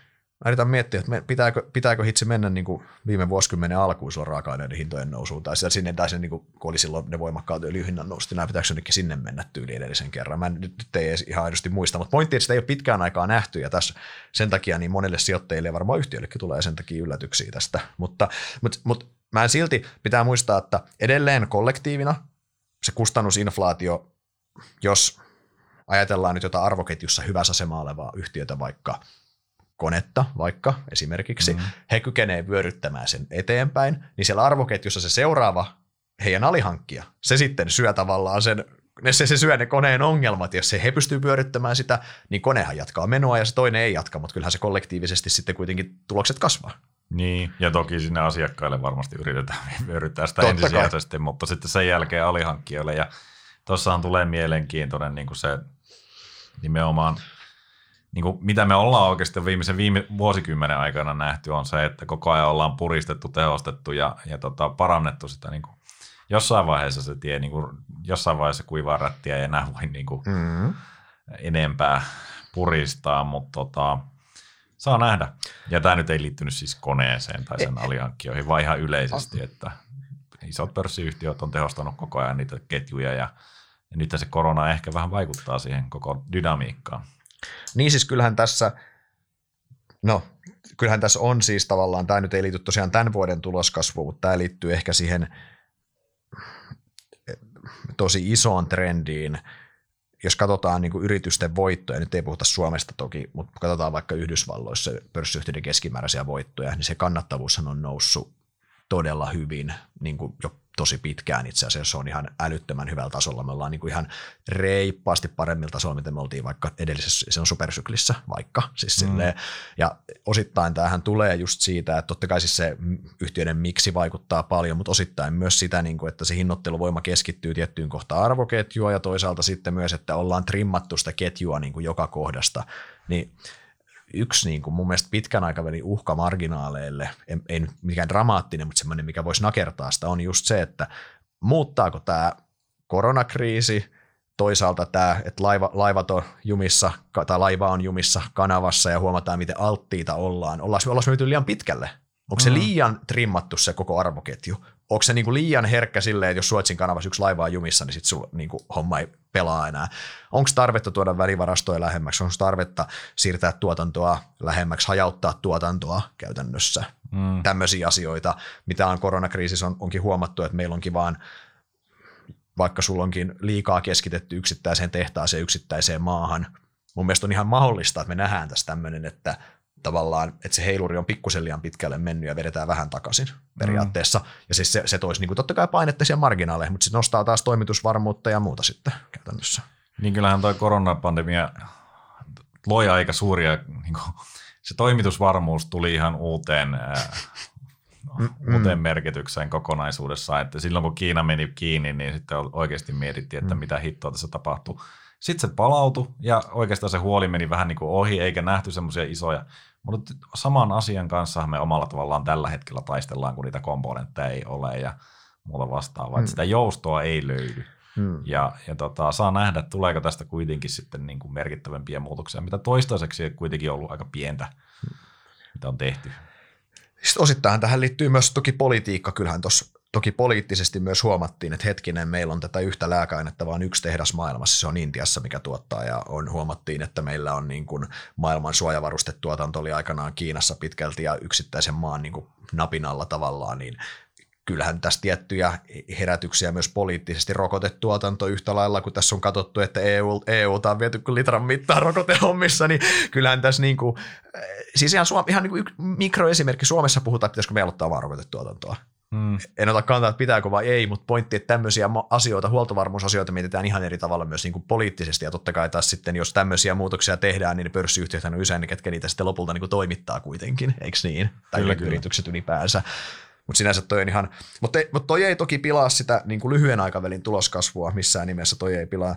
Mä yritän miettiä, että pitääkö, pitääkö hitse mennä niin kuin viime vuosikymmenen alkuun suoraan raaka-aineiden hintojen nousuun, tai sinne, tai sen, niin kuin, kun oli silloin ne voimakkaat öljyhinnan nousta, niin pitääkö jonnekin sinne mennä tyyli edellisen kerran. Mä en, nyt, nyt ei ihan aidosti muista, mutta pointti, että sitä ei ole pitkään aikaa nähty, ja tässä sen takia niin monelle sijoittajille ja varmaan yhtiöillekin tulee sen takia yllätyksiä tästä, mutta, mutta, mutta mä en silti pitää muistaa, että edelleen kollektiivina se kustannusinflaatio, jos ajatellaan nyt jotain arvoketjussa hyvässä asemassa olevaa yhtiötä vaikka – konetta vaikka esimerkiksi, mm. he kykenevät vyöryttämään sen eteenpäin, niin siellä arvoketjussa se seuraava heidän alihankkija, se sitten syö tavallaan sen, se, se syö ne koneen ongelmat, ja se he pystyy pyörittämään sitä, niin konehan jatkaa menoa ja se toinen ei jatka, mutta kyllähän se kollektiivisesti sitten kuitenkin tulokset kasvaa. Niin, ja toki sinne asiakkaille varmasti yritetään [LAUGHS] vyöryttää sitä Totta ensisijaisesti, kai. mutta sitten sen jälkeen alihankkijoille, ja tuossahan tulee mielenkiintoinen niin kuin se nimenomaan niin kuin, mitä me ollaan oikeasti viimeisen viime vuosikymmenen aikana nähty, on se, että koko ajan ollaan puristettu, tehostettu ja, ja tota, parannettu sitä niin kuin, jossain vaiheessa se tie, niin kuin, jossain vaiheessa kuivaa rättiä ei enää voi niin kuin, mm-hmm. enempää puristaa, mutta tota, saa nähdä. Ja tämä nyt ei liittynyt siis koneeseen tai sen e- alihankkijoihin, vaan ihan yleisesti, että isot pörssiyhtiöt on tehostanut koko ajan niitä ketjuja ja, ja nyt se korona ehkä vähän vaikuttaa siihen koko dynamiikkaan. Niin siis kyllähän tässä, no kyllähän tässä on siis tavallaan, tämä nyt ei liity tosiaan tämän vuoden tuloskasvuun, mutta tämä liittyy ehkä siihen tosi isoon trendiin, jos katsotaan niin kuin yritysten voittoja, nyt ei puhuta Suomesta toki, mutta katsotaan vaikka Yhdysvalloissa pörssiyhtiöiden keskimääräisiä voittoja, niin se kannattavuushan on noussut todella hyvin niin kuin jo tosi pitkään itse asiassa. Se on ihan älyttömän hyvällä tasolla. Me ollaan niin kuin ihan reippaasti paremmilla tasolla, mitä me oltiin vaikka edellisessä, se on supersyklissä vaikka. Siis mm. silleen, ja osittain tämähän tulee just siitä, että totta kai siis se yhtiöiden miksi vaikuttaa paljon, mutta osittain myös sitä, niin kuin, että se hinnoitteluvoima keskittyy tiettyyn kohtaan arvoketjua ja toisaalta sitten myös, että ollaan trimmattu sitä ketjua niin kuin joka kohdasta. Niin yksi niin kuin mun mielestä pitkän aikavälin uhka marginaaleille, ei, ei mikään dramaattinen, mutta semmoinen, mikä voisi nakertaa sitä, on just se, että muuttaako tämä koronakriisi, toisaalta tämä, että laiva, laivat on jumissa, tai laiva on jumissa kanavassa ja huomataan, miten alttiita ollaan. Ollaan, ollaan me liian pitkälle? Onko se mm. liian trimmattu se koko arvoketju? Onko se niinku liian herkkä silleen, että jos Suotsin kanavassa yksi laiva on jumissa, niin sitten niinku homma ei pelaa enää? Onko tarvetta tuoda välivarastoja lähemmäksi? Onko tarvetta siirtää tuotantoa lähemmäksi, hajauttaa tuotantoa käytännössä? Mm. Tämmöisiä asioita, mitä on koronakriisissä on, onkin huomattu, että meillä onkin vaan vaikka sulla onkin liikaa keskitetty yksittäiseen tehtaaseen, yksittäiseen maahan. Mun mielestä on ihan mahdollista, että me nähdään tässä tämmöinen, että tavallaan, että se heiluri on pikkusen liian pitkälle mennyt ja vedetään vähän takaisin periaatteessa. Mm. Ja siis se, se toisi niin kuin totta kai painetta siihen marginaaleihin, mutta se nostaa taas toimitusvarmuutta ja muuta sitten käytännössä. Niin kyllähän tuo koronapandemia loi aika suuria, niin kuin, se toimitusvarmuus tuli ihan uuteen, ää, mm. uuteen merkitykseen kokonaisuudessaan, että silloin kun Kiina meni kiinni, niin sitten oikeasti mietittiin, että mm. mitä hittoa tässä tapahtuu. Sitten se palautui ja oikeastaan se huoli meni vähän niin kuin ohi, eikä nähty semmoisia isoja. Mutta saman asian kanssa me omalla tavallaan tällä hetkellä taistellaan, kun niitä komponentteja ei ole ja muuta vastaavaa. Mm. Että sitä joustoa ei löydy. Hmm. Ja, ja tota, saa nähdä, tuleeko tästä kuitenkin sitten niin kuin merkittävämpiä muutoksia, mitä toistaiseksi kuitenkin ollut aika pientä, hmm. mitä on tehty. Sitten osittain tähän liittyy myös toki politiikka. Kyllähän tuossa toki poliittisesti myös huomattiin, että hetkinen, meillä on tätä yhtä lääkäainetta vaan yksi tehdas maailmassa, se on Intiassa, mikä tuottaa, ja on, huomattiin, että meillä on niin kuin maailman suojavarustetuotanto oli aikanaan Kiinassa pitkälti ja yksittäisen maan niin kuin napinalla tavallaan, niin kyllähän tässä tiettyjä herätyksiä myös poliittisesti rokotetuotanto yhtä lailla, kun tässä on katsottu, että EU, EU on viety kuin litran mittaan rokotehommissa, niin kyllähän tässä niin kuin, siis ihan, Suom- ihan niin kuin mikroesimerkki, Suomessa puhutaan, että pitäisikö me aloittaa vaan rokotetuotantoa. Hmm. En ota kantaa, että pitääkö vai ei, mutta pointti, että tämmöisiä asioita, huoltovarmuusasioita mietitään ihan eri tavalla myös niin kuin poliittisesti, ja totta kai taas sitten, jos tämmöisiä muutoksia tehdään, niin pörssiyhtiöt on usein ketkä niitä sitten lopulta niin kuin toimittaa kuitenkin, eikö niin? Tai kyllä, yritykset kyllä. ylipäänsä. Mutta sinänsä toi on ihan, mutta, mutta toi ei toki pilaa sitä niin kuin lyhyen aikavälin tuloskasvua missään nimessä, toi ei pilaa.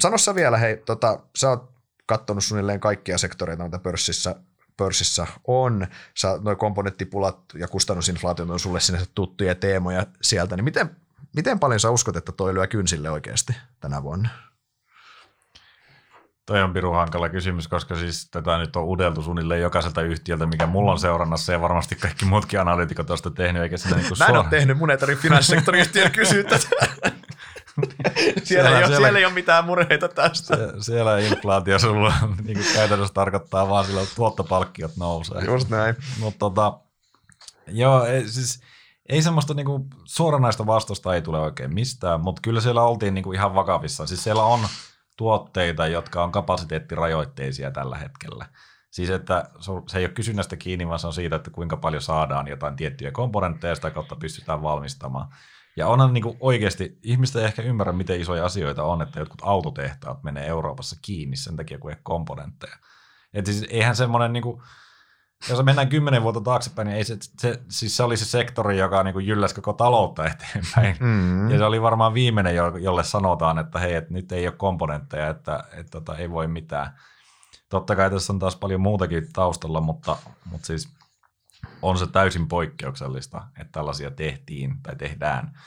Sano sä vielä, hei, tota, sä oot katsonut suunnilleen kaikkia sektoreita, mitä pörssissä, pörssissä on. Sä, noi komponenttipulat ja kustannusinflaatio on sulle sinänsä tuttuja teemoja sieltä, niin miten, miten paljon sä uskot, että toi lyö kynsille oikeasti tänä vuonna? Toi on piru hankala kysymys, koska siis tätä nyt on udeltu suunnilleen jokaiselta yhtiöltä, mikä mulla on seurannassa ja varmasti kaikki muutkin analytikot on sitä tehnyt. Eikä sitä niinku Mä en ole tehnyt, mun ei tarvitse finanssisektorin yhtiön kysyä tätä. [LAUGHS] [LAUGHS] siellä, siellä, ei ole, siellä, siellä ei ole mitään murheita tästä. Se, siellä inflaatio sulla [LAUGHS] niin kuin käytännössä tarkoittaa vaan sillä, että tuottopalkkiot nousee. Just näin. Mutta tota, joo, ei, siis ei semmoista niinku suoranaista vastusta ei tule oikein mistään, mutta kyllä siellä oltiin niinku ihan vakavissa. Siis siellä on tuotteita, jotka on kapasiteettirajoitteisia tällä hetkellä. Siis että se ei ole kysynnästä kiinni, vaan se on siitä, että kuinka paljon saadaan jotain tiettyjä komponentteja, sitä kautta pystytään valmistamaan. Ja onhan niin kuin oikeasti, ihmistä ei ehkä ymmärrä, miten isoja asioita on, että jotkut autotehtaat menee Euroopassa kiinni sen takia, kun ei komponentteja. Että siis eihän semmoinen, niin kuin, jos mennään kymmenen vuotta taaksepäin, niin ei se, se, siis se oli se sektori, joka niin kuin jylläsi koko taloutta eteenpäin. Mm-hmm. Ja se oli varmaan viimeinen, jolle sanotaan, että hei, että nyt ei ole komponentteja, että, että, että tota, ei voi mitään. Totta kai tässä on taas paljon muutakin taustalla, mutta, mutta siis on se täysin poikkeuksellista, että tällaisia tehtiin tai tehdään.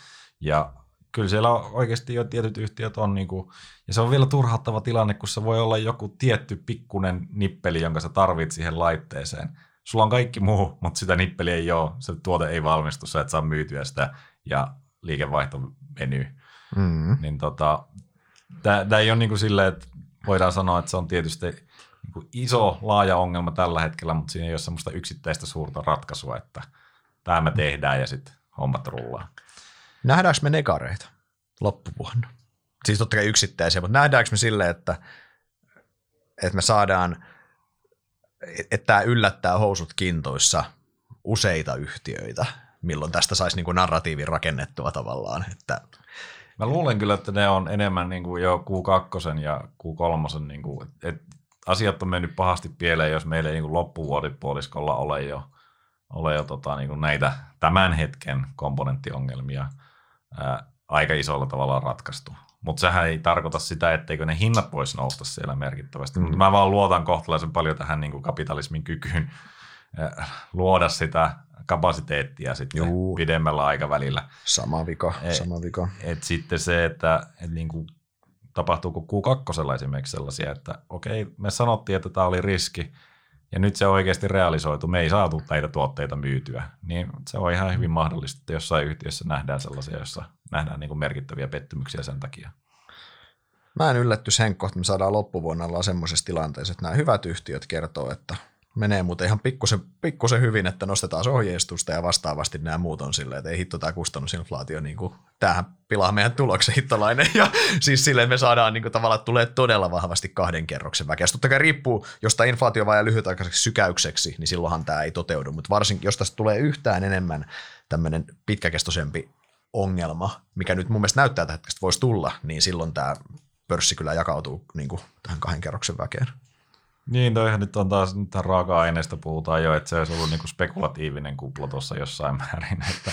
Ja kyllä siellä oikeasti jo tietyt yhtiöt on, niin kuin, ja se on vielä turhauttava tilanne, kun se voi olla joku tietty pikkunen nippeli, jonka sä tarvit siihen laitteeseen. Sulla on kaikki muu, mutta sitä nippeliä ei ole, se tuote ei valmistu, sä et saa myytyä sitä, ja liikevaihto venyy. Mm. Niin tota, tämä ei ole niin kuin silleen, että voidaan sanoa, että se on tietysti niin kuin iso, laaja ongelma tällä hetkellä, mutta siinä ei ole semmoista yksittäistä suurta ratkaisua, että tämä me tehdään ja sitten hommat rullaa. Nähdäänkö me negareita loppuvuonna? Siis totta kai yksittäisiä, mutta nähdäänkö me silleen, että, että me saadaan, että tämä yllättää housut kintoissa useita yhtiöitä, milloin tästä saisi niin narratiivin rakennettua tavallaan, että Mä luulen kyllä, että ne on enemmän niin kuin jo Q2 ja Q3, niin kuin, että asiat on mennyt pahasti pieleen, jos meillä ei niin loppuvuodipuoliskolla ole jo, ole jo tota, niin kuin näitä tämän hetken komponenttiongelmia ää, aika isolla tavalla ratkaistu. Mutta sehän ei tarkoita sitä, etteikö ne hinnat voisi nousta siellä merkittävästi. Mm. Mutta mä vaan luotan kohtalaisen paljon tähän niin kuin kapitalismin kykyyn ää, luoda sitä kapasiteettia sitten Juu. pidemmällä aikavälillä. Sama vika, et, sama vika. Et sitten se, että et niin kuin tapahtuuko Q2 esimerkiksi sellaisia, että okei, me sanottiin, että tämä oli riski, ja nyt se oikeasti realisoitu, me ei saatu näitä tuotteita myytyä, niin se on ihan hyvin mahdollista, että jossain yhtiössä nähdään sellaisia, joissa nähdään niin kuin merkittäviä pettymyksiä sen takia. Mä en yllätty sen kohta, että me saadaan loppuvuonna olla semmoisessa tilanteessa, että nämä hyvät yhtiöt kertoo, että menee muuten ihan pikkusen, pikkusen hyvin, että nostetaan ohjeistusta ja vastaavasti nämä muut on silleen, että ei hitto tämä kustannusinflaatio, niin kuin, tämähän pilaa meidän tuloksen hittolainen ja siis silleen me saadaan niin kuin, tavallaan, tulee todella vahvasti kahden kerroksen väkeä. Totta kai riippuu, jos tämä inflaatio vaan lyhytaikaiseksi sykäykseksi, niin silloinhan tämä ei toteudu, mutta varsinkin jos tästä tulee yhtään enemmän tämmöinen pitkäkestoisempi ongelma, mikä nyt mun mielestä näyttää, että voisi tulla, niin silloin tämä pörssi kyllä jakautuu niin kuin, tähän kahden kerroksen väkeen. Niin, toihan nyt on taas, nyt raaka-aineista puhutaan jo, että se olisi ollut niinku spekulatiivinen kupla tuossa jossain määrin, [LAUGHS] että,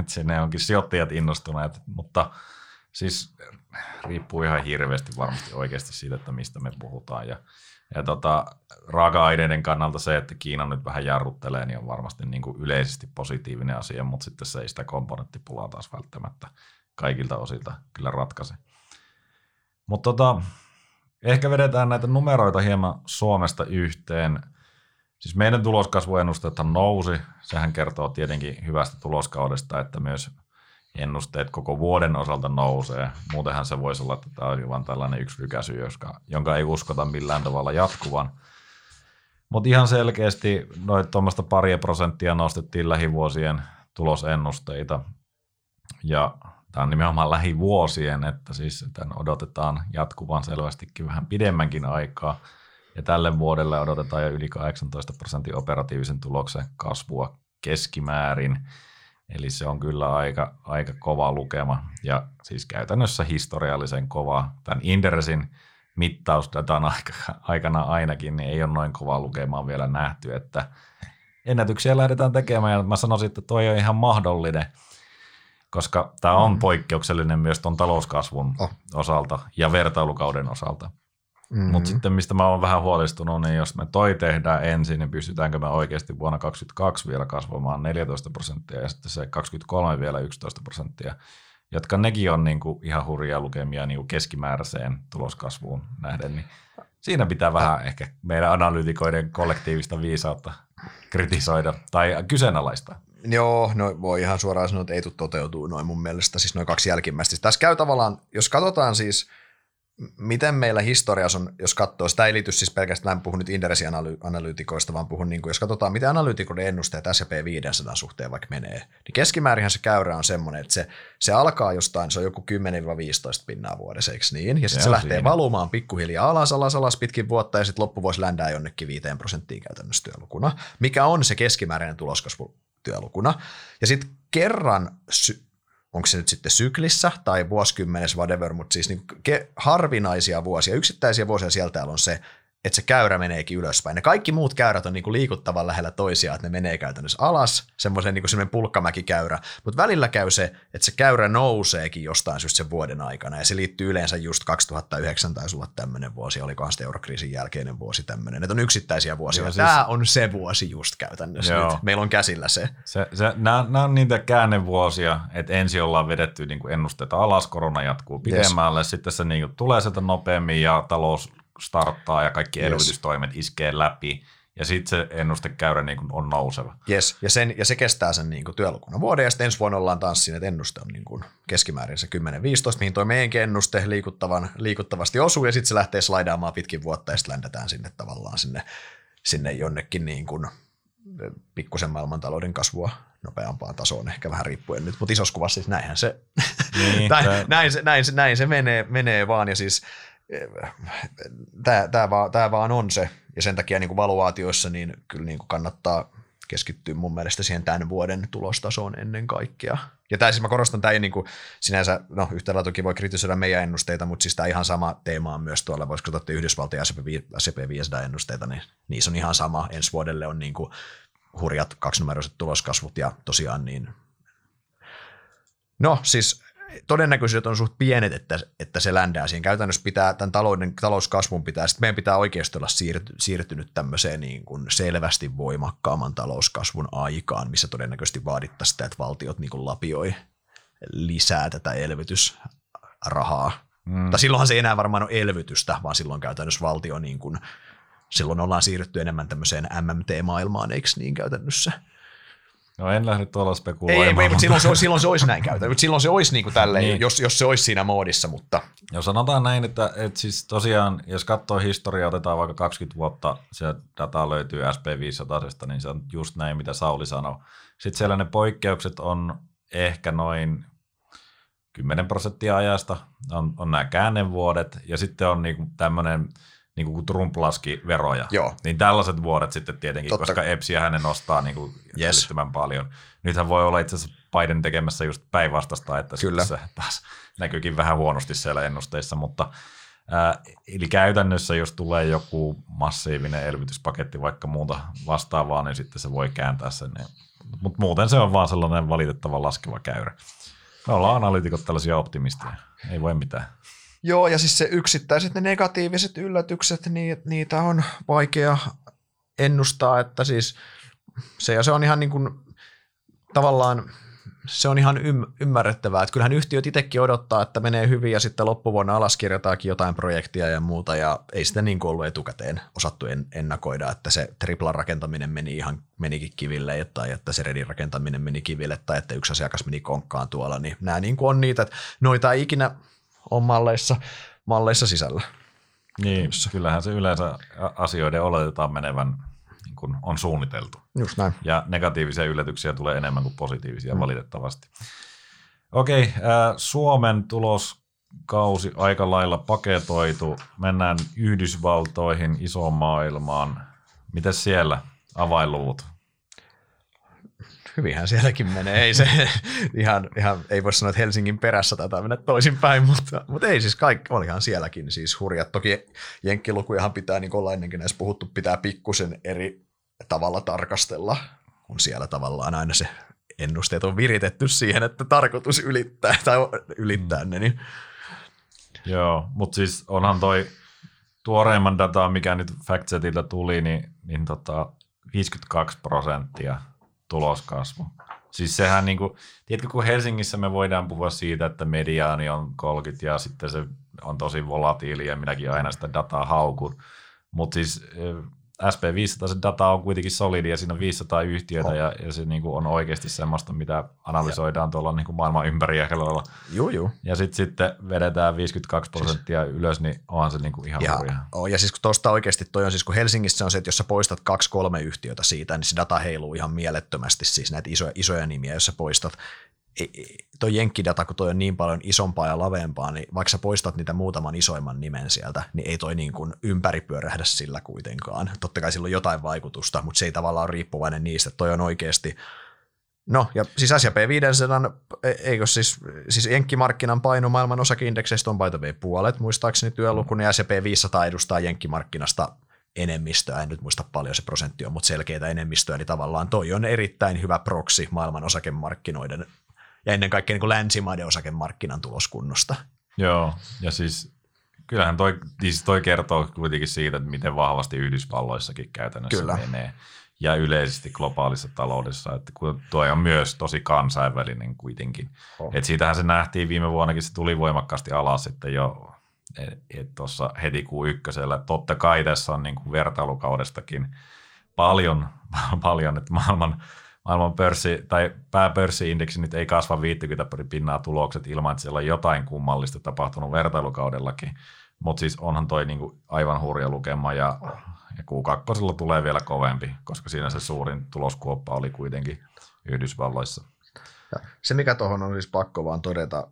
että sinne onkin sijoittajat innostuneet, mutta siis riippuu ihan hirveästi varmasti oikeasti siitä, että mistä me puhutaan. Ja, ja tota, raaka-aineiden kannalta se, että Kiina nyt vähän jarruttelee, niin on varmasti niin kuin yleisesti positiivinen asia, mutta sitten se ei sitä komponenttipulaa taas välttämättä kaikilta osilta kyllä ratkaise. Mutta tota, ehkä vedetään näitä numeroita hieman Suomesta yhteen. Siis meidän tuloskasvuennusteethan nousi. Sehän kertoo tietenkin hyvästä tuloskaudesta, että myös ennusteet koko vuoden osalta nousee. Muutenhan se voisi olla, että tämä olisi vain tällainen yksi rykäsy, jonka, jonka ei uskota millään tavalla jatkuvan. Mutta ihan selkeästi noin tuommoista paria prosenttia nostettiin lähivuosien tulosennusteita. Ja tämä on nimenomaan lähivuosien, että siis tämän odotetaan jatkuvan selvästikin vähän pidemmänkin aikaa. Ja tälle vuodelle odotetaan jo yli 18 prosentin operatiivisen tuloksen kasvua keskimäärin. Eli se on kyllä aika, aika kova lukema ja siis käytännössä historiallisen kova. Tämän Inderesin mittausdatan aikana ainakin niin ei ole noin kova lukemaa vielä nähty, että ennätyksiä lähdetään tekemään ja mä sanoisin, että toi on ihan mahdollinen, koska tämä on mm. poikkeuksellinen myös tuon talouskasvun oh. osalta ja vertailukauden osalta. Mm-hmm. Mutta sitten mistä mä oon vähän huolestunut, niin jos me toi tehdään ensin, niin pystytäänkö me oikeasti vuonna 2022 vielä kasvamaan 14 prosenttia ja sitten se 23 vielä 11 prosenttia, jotka nekin on niinku ihan hurjia lukemia niinku keskimääräiseen tuloskasvuun nähden, niin siinä pitää vähän äh. ehkä meidän analyytikoiden kollektiivista viisautta kritisoida tai kyseenalaista. Joo, no voi ihan suoraan sanoa, että ei tule toteutuu noin mun mielestä, siis noin kaksi jälkimmäistä. Siis tässä käy tavallaan, jos katsotaan siis – miten meillä historiassa on, jos katsoo, sitä ei liity siis pelkästään, en puhu nyt Inderesin-analyytikoista, vaan puhun, niin kuin, jos katsotaan, miten analyytikoiden ennusteet S&P 500 suhteen vaikka menee, niin keskimäärinhän se käyrä on semmoinen, että se, se alkaa jostain, se on joku 10-15 pinnaa vuodessa, eikö niin? Ja sitten se, se lähtee siinä. valumaan pikkuhiljaa alas, alas, alas pitkin vuotta, ja sitten loppuvuosi ländää jonnekin 5 prosenttiin käytännössä työlukuna, mikä on se keskimääräinen tuloskasvu työlukuna. Ja sitten kerran onko se nyt sitten syklissä tai vuosikymmenes, whatever, mutta siis niin harvinaisia vuosia, yksittäisiä vuosia sieltä on se, että se käyrä meneekin ylöspäin. Ne kaikki muut käyrät on niin kuin liikuttavan lähellä toisiaan, että ne menee käytännössä alas, semmoisen niin semmoinen pulkkamäkikäyrä, mutta välillä käy se, että se käyrä nouseekin jostain syystä sen vuoden aikana, ja se liittyy yleensä just 2009 taisi olla tämmöinen vuosi, olikohan sitten eurokriisin jälkeinen vuosi tämmöinen, että on yksittäisiä vuosia. Joo, siis... Tämä on se vuosi just käytännössä Joo. nyt. Meillä on käsillä se. se, se nämä, on niitä käännevuosia, että ensin ollaan vedetty niin kuin ennusteita alas, korona jatkuu pidemmälle, yes. sitten se niin kuin tulee sieltä nopeammin ja talous starttaa ja kaikki yes. elvytystoimet iskee läpi, ja sitten se ennustekäyrä niin kuin on nouseva. Yes, ja, sen, ja se kestää sen niin kuin työlukunnan vuoden, ja sitten ensi vuonna ollaan taas siinä, että ennuste on niin kuin keskimäärin se 10-15, mihin toi meidänkin ennuste liikuttavan, liikuttavasti osuu, ja sitten se lähtee slaidaamaan pitkin vuotta, ja sitten ländetään sinne tavallaan sinne, sinne jonnekin niin kuin pikkusen maailmantalouden kasvua nopeampaan tasoon, ehkä vähän riippuen nyt, mutta isossa kuvassa siis näinhän se, niin, [LAUGHS] näin, näin, se, näin, se, näin se menee, menee vaan, ja siis tämä, tämä, vaan, tämä vaan on se, ja sen takia niin kuin valuaatioissa niin kyllä niin kuin kannattaa keskittyä mun mielestä siihen tämän vuoden tulostasoon ennen kaikkea. Ja tämä siis mä korostan, tämä ei niin kuin sinänsä, no yhtäällä toki voi kritisoida meidän ennusteita, mutta siis tämä ihan sama teema on myös tuolla, voisiko katsoa Yhdysvaltojen S&P 500 ennusteita, niin niissä on ihan sama. Ensi vuodelle on niin kuin hurjat kaksinumeroiset tuloskasvut ja tosiaan niin No siis todennäköisyydet on suht pienet, että, että se ländää siihen. Käytännössä pitää, tämän talouden, talouskasvun pitää, sitten meidän pitää oikeasti olla siirty, siirtynyt tämmöiseen niin kuin selvästi voimakkaamman talouskasvun aikaan, missä todennäköisesti vaadittaisiin sitä, että valtiot niin kuin lapioi lisää tätä elvytysrahaa. Mm. Tai silloinhan se ei enää varmaan ole elvytystä, vaan silloin käytännössä valtio niin kuin, silloin ollaan siirrytty enemmän tämmöiseen MMT-maailmaan, eikö niin käytännössä? No en lähde tuolla spekuloimaan. Ei, ei mutta silloin se, olisi, silloin se olisi näin käytä. Mutta silloin se olisi niin kuin tälleen, niin. jos, jos se olisi siinä moodissa. Mutta. Jos sanotaan näin, että, että siis tosiaan, jos katsoo historiaa, otetaan vaikka 20 vuotta, se data löytyy SP500, niin se on just näin, mitä Sauli sanoi. Sitten siellä ne poikkeukset on ehkä noin 10 prosenttia ajasta, on, on nämä käännevuodet, ja sitten on niinku tämmöinen – niin kuin Trump laski veroja, Joo. niin tällaiset vuodet sitten tietenkin, Totta. koska EPSiä hänen nostaa niin kuin yes. paljon. Nythän voi olla itse asiassa Biden tekemässä just päinvastasta, että Kyllä. se taas [LAUGHS] näkyykin vähän huonosti siellä ennusteissa, mutta ää, eli käytännössä jos tulee joku massiivinen elvytyspaketti vaikka muuta vastaavaa, niin sitten se voi kääntää sen. Mutta muuten se on vaan sellainen valitettava laskeva käyrä. Me ollaan analytikot tällaisia optimisteja, ei voi mitään. Joo, ja siis se yksittäiset ne negatiiviset yllätykset, niin, niitä on vaikea ennustaa, että siis se, ja se on ihan niin kuin tavallaan, se on ihan ym- ymmärrettävää. Että kyllähän yhtiöt itsekin odottaa, että menee hyvin ja sitten loppuvuonna alaskirjataankin jotain projektia ja muuta ja ei sitä niin kuin ollut etukäteen osattu en- ennakoida, että se triplan rakentaminen meni ihan menikin kiville tai että se redin rakentaminen meni kiville tai että yksi asiakas meni konkkaan tuolla, niin nämä niin kuin on niitä, että noita ei ikinä on malleissa, malleissa sisällä. Niin, kyllähän se yleensä asioiden oletetaan menevän niin kuin on suunniteltu. Just näin. Ja negatiivisia yllätyksiä tulee enemmän kuin positiivisia mm. valitettavasti. Okei, äh, Suomen tuloskausi aika lailla paketoitu. Mennään Yhdysvaltoihin, isoon maailmaan. Miten siellä avainluvut? Hyvinhän sielläkin menee. Ei se [LAUGHS] ihan, ihan, ei voi sanoa, että Helsingin perässä tätä mennä toisinpäin, mutta, mutta ei siis kaikki, olihan sielläkin siis hurjat. Toki jenkkilukujahan pitää, niin kuin ollaan ennenkin näissä puhuttu, pitää pikkusen eri tavalla tarkastella, kun siellä tavallaan aina se ennusteet on viritetty siihen, että tarkoitus ylittää tai ylittää ne. Niin. Joo, mutta siis onhan toi tuoreimman dataa, mikä nyt FactSetiltä tuli, niin, niin tota 52 prosenttia tuloskasvu. Siis sehän niin kuin, tiedätkö, kun Helsingissä me voidaan puhua siitä, että mediaani on 30 ja sitten se on tosi volatiili ja minäkin aina sitä dataa haukun. Mutta siis SP500 se data on kuitenkin solidi ja siinä on 500 yhtiötä oh. ja, ja se niin kuin on oikeasti semmoista, mitä analysoidaan ja. tuolla niin kuin maailman ympäri Joo, joo. Ja sitten sitten vedetään 52 prosenttia siis, ylös, niin onhan se niin kuin ihan ja, Oh, ja siis kun tuosta oikeasti toi on siis, kun Helsingissä on se, että jos sä poistat kaksi kolme yhtiötä siitä, niin se data heiluu ihan mielettömästi, siis näitä isoja, isoja nimiä, jos sä poistat tuo jenkkidata, kun toi on niin paljon isompaa ja lavempaa, niin vaikka sä poistat niitä muutaman isoimman nimen sieltä, niin ei toi niin kuin ympäripyörähdä sillä kuitenkaan. Totta kai sillä on jotain vaikutusta, mutta se ei tavallaan ole riippuvainen niistä. Toi on oikeasti, no ja siis S&P 500, e, eikö siis, siis jenkkimarkkinan paino maailman osakeindekseistä on by the way puolet, muistaakseni työluku, niin S&P 500 edustaa jenkkimarkkinasta enemmistöä, en nyt muista paljon se prosentti on, mutta selkeitä enemmistöä, niin tavallaan toi on erittäin hyvä proksi maailman osakemarkkinoiden ja ennen kaikkea niin kuin länsimaiden osakemarkkinan tuloskunnosta. Joo, ja siis kyllähän toi, siis toi kertoo kuitenkin siitä, että miten vahvasti Yhdysvalloissakin käytännössä Kyllä. menee ja yleisesti globaalissa taloudessa, että kun tuo on myös tosi kansainvälinen kuitenkin. Oh. Et siitähän se nähtiin viime vuonnakin, se tuli voimakkaasti alas sitten jo tuossa heti kuun ykkösellä. Totta kai tässä on niin kuin vertailukaudestakin paljon, [LAUGHS] paljon, että maailman maailman pörssi tai pääpörssiindeksi nyt ei kasva 50 pinnaa tulokset ilman, että siellä on jotain kummallista tapahtunut vertailukaudellakin. Mutta siis onhan toi niinku aivan hurja lukema ja, ja Q2 tulee vielä kovempi, koska siinä se suurin tuloskuoppa oli kuitenkin Yhdysvalloissa. Ja se mikä tuohon on siis pakko vaan todeta,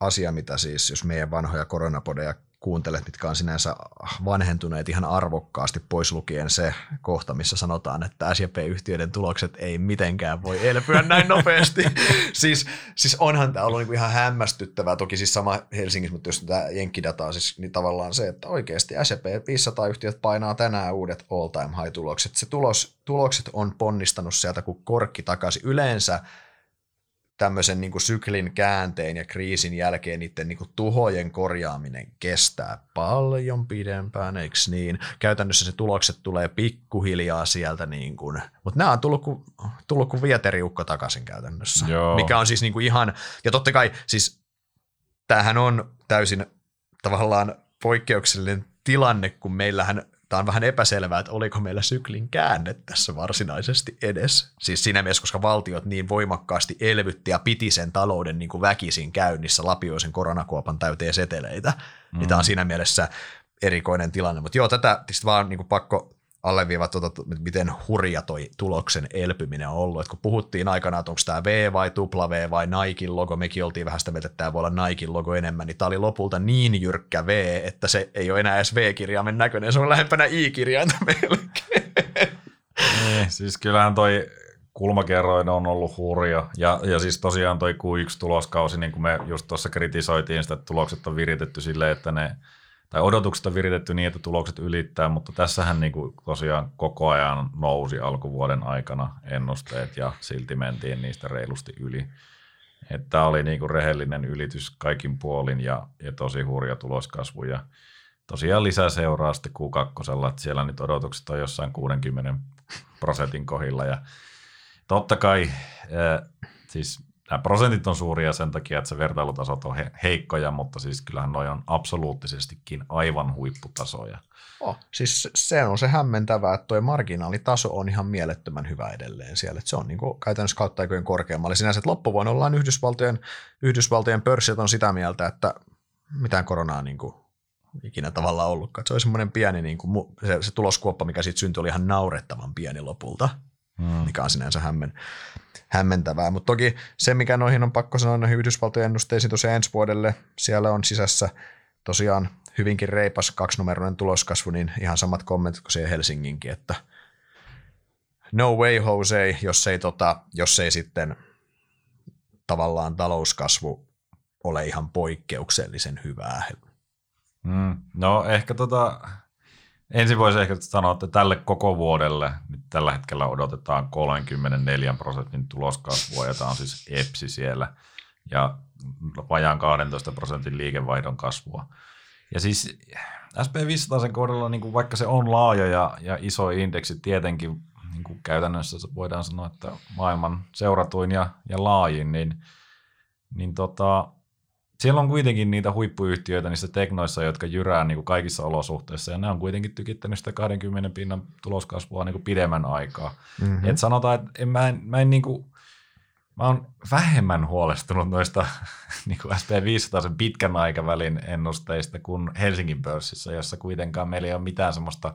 asia, mitä siis, jos meidän vanhoja koronapodeja kuuntelet, mitkä on sinänsä vanhentuneet ihan arvokkaasti, pois lukien se kohta, missä sanotaan, että SJP-yhtiöiden tulokset ei mitenkään voi elpyä näin nopeasti. [LAUGHS] siis, siis onhan tämä ollut niinku ihan hämmästyttävää, toki siis sama Helsingissä, mutta jos tämä jenkkidataa, siis niin tavallaan se, että oikeasti SJP 500-yhtiöt painaa tänään uudet all-time high-tulokset. Se tulos, tulokset on ponnistanut sieltä kuin korkki takaisin. Yleensä tämmöisen niin kuin syklin käänteen ja kriisin jälkeen niiden niin kuin tuhojen korjaaminen kestää paljon pidempään, eikö niin? Käytännössä se tulokset tulee pikkuhiljaa sieltä, niin kuin, mutta nämä on tullut kuin, tullut kuin vieteriukko takaisin käytännössä, Joo. mikä on siis niin kuin ihan, ja totta kai siis tämähän on täysin tavallaan poikkeuksellinen tilanne, kun meillähän tämä on vähän epäselvää, että oliko meillä syklin käänne tässä varsinaisesti edes. Siis siinä mielessä, koska valtiot niin voimakkaasti elvytti ja piti sen talouden niin kuin väkisin käynnissä, lapioisen koronakuopan täyteen seteleitä, mm. niin tämä on siinä mielessä erikoinen tilanne. Mutta joo, tätä vaan niin kuin pakko alleviivat, tuota, miten hurja toi tuloksen elpyminen on ollut. Et kun puhuttiin aikanaan, että onko tämä V vai tupla V vai Nike logo, mekin oltiin vähän sitä mieltä, että tämä voi olla Nike logo enemmän, niin tämä oli lopulta niin jyrkkä V, että se ei ole enää edes V-kirjaimen näköinen, se on lähempänä I-kirjainta melkein. Niin, siis kyllähän toi kulmakerroin on ollut hurja. Ja, ja siis tosiaan toi Q1-tuloskausi, niin kuin me just tuossa kritisoitiin sitä, että tulokset on viritetty silleen, että ne tai odotukset on viritetty niin, että tulokset ylittää, mutta tässähän niin kuin tosiaan koko ajan nousi alkuvuoden aikana ennusteet ja silti mentiin niistä reilusti yli. Että oli niin kuin rehellinen ylitys kaikin puolin ja, ja tosi hurja tuloskasvu ja tosiaan lisää seuraa sitten Q2, että siellä nyt odotukset on jossain 60 prosentin kohilla ja totta kai äh, siis nämä prosentit on suuria sen takia, että se vertailutasot on he, heikkoja, mutta siis kyllähän noi on absoluuttisestikin aivan huipputasoja. Oh, siis se on se hämmentävää, että tuo marginaalitaso on ihan mielettömän hyvä edelleen siellä. Että se on niin kuin käytännössä kautta aikojen korkeammalla. Sinänsä, että loppuvuonna ollaan Yhdysvaltojen, Yhdysvaltojen pörssit on sitä mieltä, että mitään koronaa niin kuin ikinä tavallaan ollutkaan. Se oli semmoinen pieni, niin kuin, se, se tuloskuoppa, mikä siitä syntyi, oli ihan naurettavan pieni lopulta, hmm. mikä on sinänsä hämmen, hämmentävää. Mutta toki se, mikä noihin on pakko sanoa noihin Yhdysvaltojen ennusteisiin tosiaan ensi vuodelle, siellä on sisässä tosiaan hyvinkin reipas kaksinumeroinen tuloskasvu, niin ihan samat kommentit kuin siihen Helsinginkin, että no way Jose, jos ei, tota, jos ei sitten tavallaan talouskasvu ole ihan poikkeuksellisen hyvää. Mm, no ehkä tota, ensin voisi ehkä sanoa, että tälle koko vuodelle nyt tällä hetkellä odotetaan 34 prosentin tuloskasvua, ja tämä on siis EPSI siellä, ja vajaan 12 prosentin liikevaihdon kasvua. Ja siis SP500 sen kohdalla, niin kuin vaikka se on laaja ja, ja iso indeksi, tietenkin niin kuin käytännössä voidaan sanoa, että maailman seuratuin ja, ja laajin, niin, niin tota, siellä on kuitenkin niitä huippuyhtiöitä niissä teknoissa, jotka jyrää niin kuin kaikissa olosuhteissa, ja ne on kuitenkin tykittänyt sitä 20 pinnan tuloskasvua niin kuin pidemmän aikaa. Mm-hmm. Et sanotaan, että en, mä en, mä en niin kuin, mä oon vähemmän huolestunut noista niin kuin SP500 sen pitkän aikavälin ennusteista kuin Helsingin pörssissä, jossa kuitenkaan meillä ei ole mitään semmoista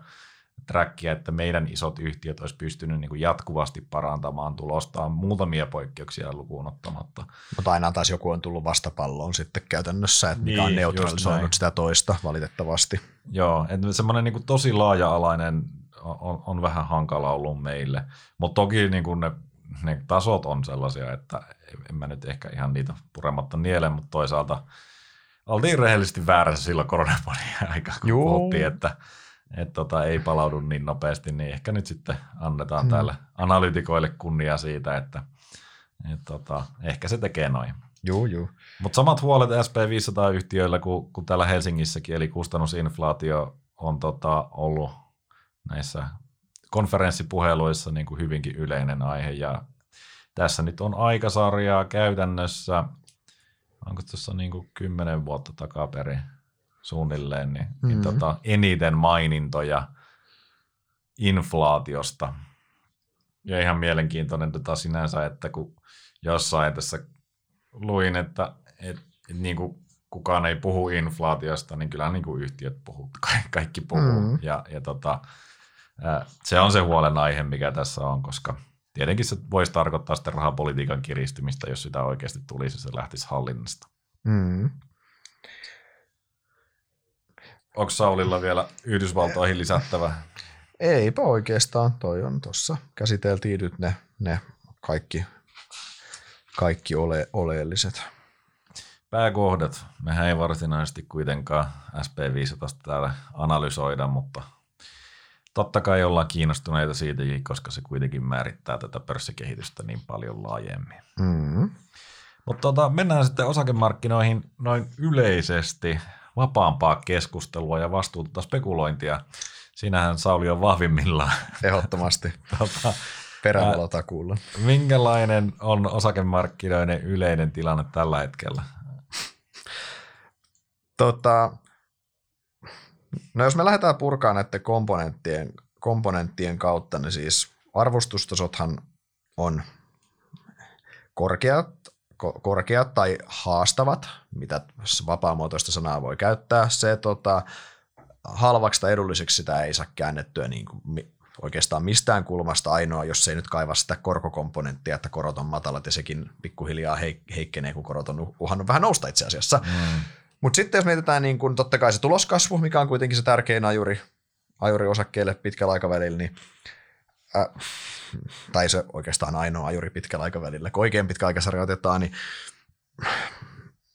trackia, että meidän isot yhtiöt olisi pystynyt niin kuin jatkuvasti parantamaan tulostaan muutamia poikkeuksia lukuun ottamatta. Mutta aina taas joku on tullut vastapalloon sitten käytännössä, että mikä niin, on neutralisoinut sitä toista valitettavasti. Joo, että semmoinen niin kuin tosi laaja-alainen on, on vähän hankala ollut meille, mutta toki niin kuin ne ne tasot on sellaisia, että en mä nyt ehkä ihan niitä purematta niele, mutta toisaalta oltiin rehellisesti väärässä silloin koronapodin aikaa, kun Joo. puhuttiin, että, että tota, ei palaudu niin nopeasti, niin ehkä nyt sitten annetaan hmm. täällä analytikoille kunnia siitä, että, että tota, ehkä se tekee noin. Joo, joo. Mutta samat huolet SP500-yhtiöillä kuin, kuin täällä Helsingissäkin, eli kustannusinflaatio on tota, ollut näissä konferenssipuheluissa niin kuin hyvinkin yleinen aihe ja tässä nyt on aikasarjaa käytännössä, onko tuossa niin kuin kymmenen vuotta takaperin suunnilleen, niin, mm-hmm. niin tota, eniten mainintoja inflaatiosta. Ja ihan mielenkiintoinen tota sinänsä, että kun jossain tässä luin, että et, et niin kuin kukaan ei puhu inflaatiosta, niin kyllä niin kuin yhtiöt puhuu, [LAUGHS] kaikki puhuu. Mm-hmm. Ja, ja tota, se on se huolenaihe, mikä tässä on, koska tietenkin se voisi tarkoittaa sitten rahapolitiikan kiristymistä, jos sitä oikeasti tulisi, se lähtisi hallinnasta. Mm. Onko Saulilla vielä Yhdysvaltoihin lisättävä? Eipä oikeastaan, toi on tuossa. Käsiteltiin nyt ne, ne kaikki, kaikki ole, oleelliset. Pääkohdat. Mehän ei varsinaisesti kuitenkaan SP500 täällä analysoida, mutta totta kai ollaan kiinnostuneita siitäkin, koska se kuitenkin määrittää tätä pörssikehitystä niin paljon laajemmin. Mm. Mutta tota, mennään sitten osakemarkkinoihin noin yleisesti vapaampaa keskustelua ja vastuuta spekulointia. Siinähän Sauli on vahvimmillaan. Ehdottomasti. [LAUGHS] tota, Perävalotakuulla. Minkälainen on osakemarkkinoiden yleinen tilanne tällä hetkellä? Tota, No jos me lähdetään purkaan näiden komponenttien, komponenttien kautta, niin siis arvostustasothan on korkeat, ko, korkeat tai haastavat, mitä vapaamuotoista sanaa voi käyttää. Se tota, halvaksi tai edulliseksi sitä ei saa käännettyä niin kuin oikeastaan mistään kulmasta ainoa, jos ei nyt kaiva sitä korkokomponenttia, että korot on matalat ja sekin pikkuhiljaa heikkenee, kun korot on uhannut vähän nousta itse asiassa. Mm. Mutta sitten jos mietitään niin kun totta kai se tuloskasvu, mikä on kuitenkin se tärkein ajuri, ajuri osakkeelle pitkällä aikavälillä, niin äh, [LAUGHS] tai se oikeastaan ainoa ajuri pitkällä aikavälillä, kun oikein pitkä aikasarja otetaan, niin [SIGHS]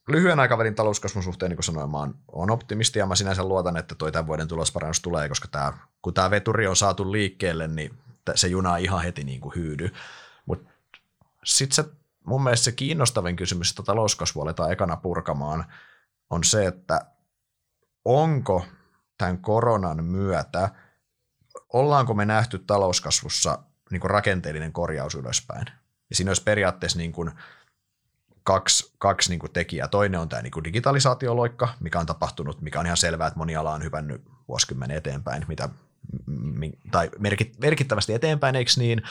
lyhyen aikavälin talouskasvun suhteen, niin kuin sanoin, mä oon, optimisti ja mä sinänsä luotan, että toi tämän vuoden tulosparannus tulee, koska tää, kun tämä veturi on saatu liikkeelle, niin se juna ihan heti niin kuin hyydy. Mutta sitten se mun mielestä se kiinnostavin kysymys, että talouskasvu aletaan ekana purkamaan – on se, että onko tämän koronan myötä, ollaanko me nähty talouskasvussa niin kuin rakenteellinen korjaus ylöspäin. Ja siinä olisi periaatteessa niin kuin kaksi, kaksi niin kuin tekijää. Toinen on tämä niin kuin digitalisaatioloikka, mikä on tapahtunut, mikä on ihan selvää, että moni ala on hypännyt vuosikymmenen eteenpäin, mitä, tai merkittävästi eteenpäin, eikö niin?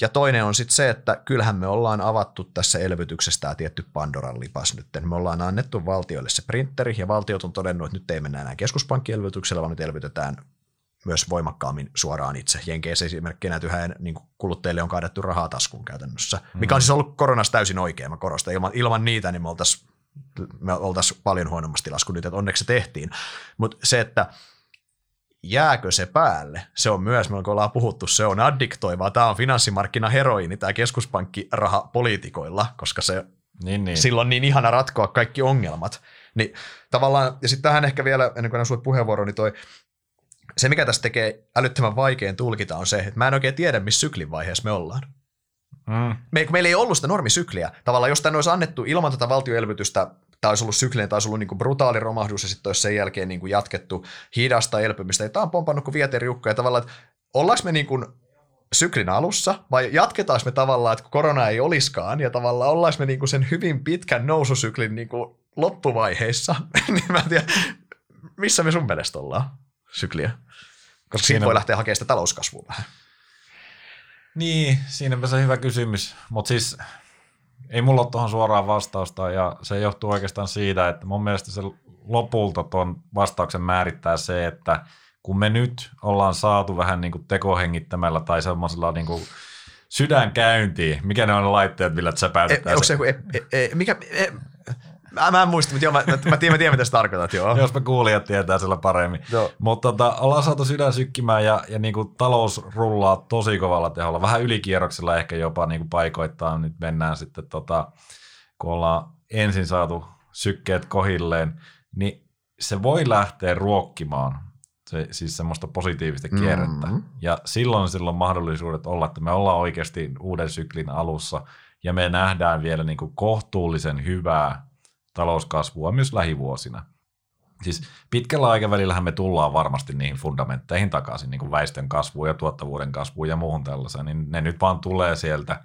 Ja toinen on sitten se, että kyllähän me ollaan avattu tässä elvytyksestä tämä tietty Pandoran lipas nyt. Me ollaan annettu valtioille se printeri ja valtiot on todennut, että nyt ei mennä enää keskuspankkielvytyksellä, vaan nyt elvytetään myös voimakkaammin suoraan itse. Jenkeissä esimerkkinä, yhä niin kuluttajille on kaadettu rahaa taskuun käytännössä, mikä on siis ollut koronassa täysin oikein, mä korostan. Ilman, ilman niitä niin me oltaisiin me oltaisiin paljon huonommassa tilassa kuin nyt, että onneksi se tehtiin. Mutta se, että jääkö se päälle, se on myös, me ollaan puhuttu, se on addiktoivaa. Tämä on finanssimarkkinaheroini, tämä keskuspankkiraha poliitikoilla, koska se niin, niin. silloin niin ihana ratkoa kaikki ongelmat. Niin tavallaan, ja sitten tähän ehkä vielä, ennen kuin sulle puheenvuoro, niin toi, se mikä tässä tekee älyttömän vaikean tulkita on se, että mä en oikein tiedä, missä syklin vaiheessa me ollaan. Mm. Me, meillä ei ollut sitä normisykliä. Tavallaan jos tänne olisi annettu ilman tätä valtioelvytystä tämä olisi ollut syklinen, tämä olisi ollut niin kuin brutaali romahdus ja sitten olisi sen jälkeen niin kuin jatkettu hidasta elpymistä. Ja tämä on pompannut kuin vieteriukko ja tavallaan, että ollaanko me niin kuin syklin alussa vai jatketaanko me tavallaan, että korona ei olisikaan ja tavallaan ollaanko me niin kuin sen hyvin pitkän noususyklin niin kuin loppuvaiheissa, [LAUGHS] niin mä en tiedä, missä me sun mielestä ollaan sykliä. Koska siinä voi lähteä hakemaan sitä talouskasvua vähän. Niin, siinäpä se hyvä kysymys. Mutta siis ei mulla ole tuohon suoraan vastausta ja se johtuu oikeastaan siitä, että mun mielestä se lopulta tuon vastauksen määrittää se, että kun me nyt ollaan saatu vähän niin kuin tekohengittämällä tai semmoisella niin kuin sydänkäyntiin, mikä ne on ne laitteet, millä sä päätetään? E, onko se joku, e, e, e, mikä, e, Mä, mä en muista, mutta joo, mä, mä, mä, tiedän, mä tiedän, mitä sä tarkoitat. Joo. Jos me kuulijat tietää sillä paremmin. Mutta tota, ollaan saatu sydän sykkimään ja, ja niin kuin talous rullaa tosi kovalla teholla. Vähän ylikierroksella ehkä jopa niin kuin paikoittain nyt mennään sitten, tota, kun ollaan ensin saatu sykkeet kohilleen, niin se voi lähteä ruokkimaan se, siis semmoista positiivista kierrettä. Mm-hmm. Ja silloin silloin mahdollisuudet olla, että me ollaan oikeasti uuden syklin alussa ja me nähdään vielä niin kuin kohtuullisen hyvää talouskasvua myös lähivuosina. Siis pitkällä aikavälillähän me tullaan varmasti niihin fundamentteihin takaisin, niin kuin väestön kasvuun ja tuottavuuden kasvuun ja muuhun tällaiseen, niin ne nyt vaan tulee sieltä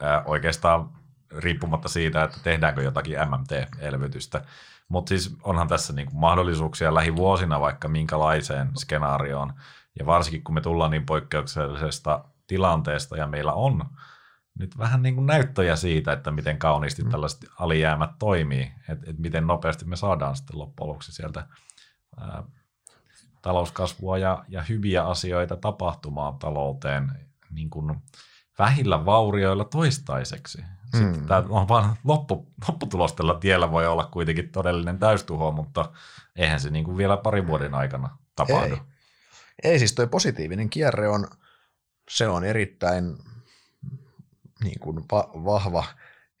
ää, oikeastaan riippumatta siitä, että tehdäänkö jotakin MMT-elvytystä. Mutta siis onhan tässä niinku mahdollisuuksia lähivuosina vaikka minkälaiseen skenaarioon, ja varsinkin kun me tullaan niin poikkeuksellisesta tilanteesta ja meillä on nyt vähän niin kuin näyttöjä siitä, että miten kauniisti mm. tällaiset alijäämät toimii, että, että miten nopeasti me saadaan sitten loppujen lopuksi sieltä ää, talouskasvua ja, ja hyviä asioita tapahtumaan talouteen niin kuin vähillä vaurioilla toistaiseksi. Sitten mm. tämä on vaan loppu, lopputulos tällä tiellä voi olla kuitenkin todellinen täystuho, mutta eihän se niin kuin vielä parin vuoden aikana tapahdu. Ei, Ei siis tuo positiivinen kierre on, se on erittäin niin kuin va- vahva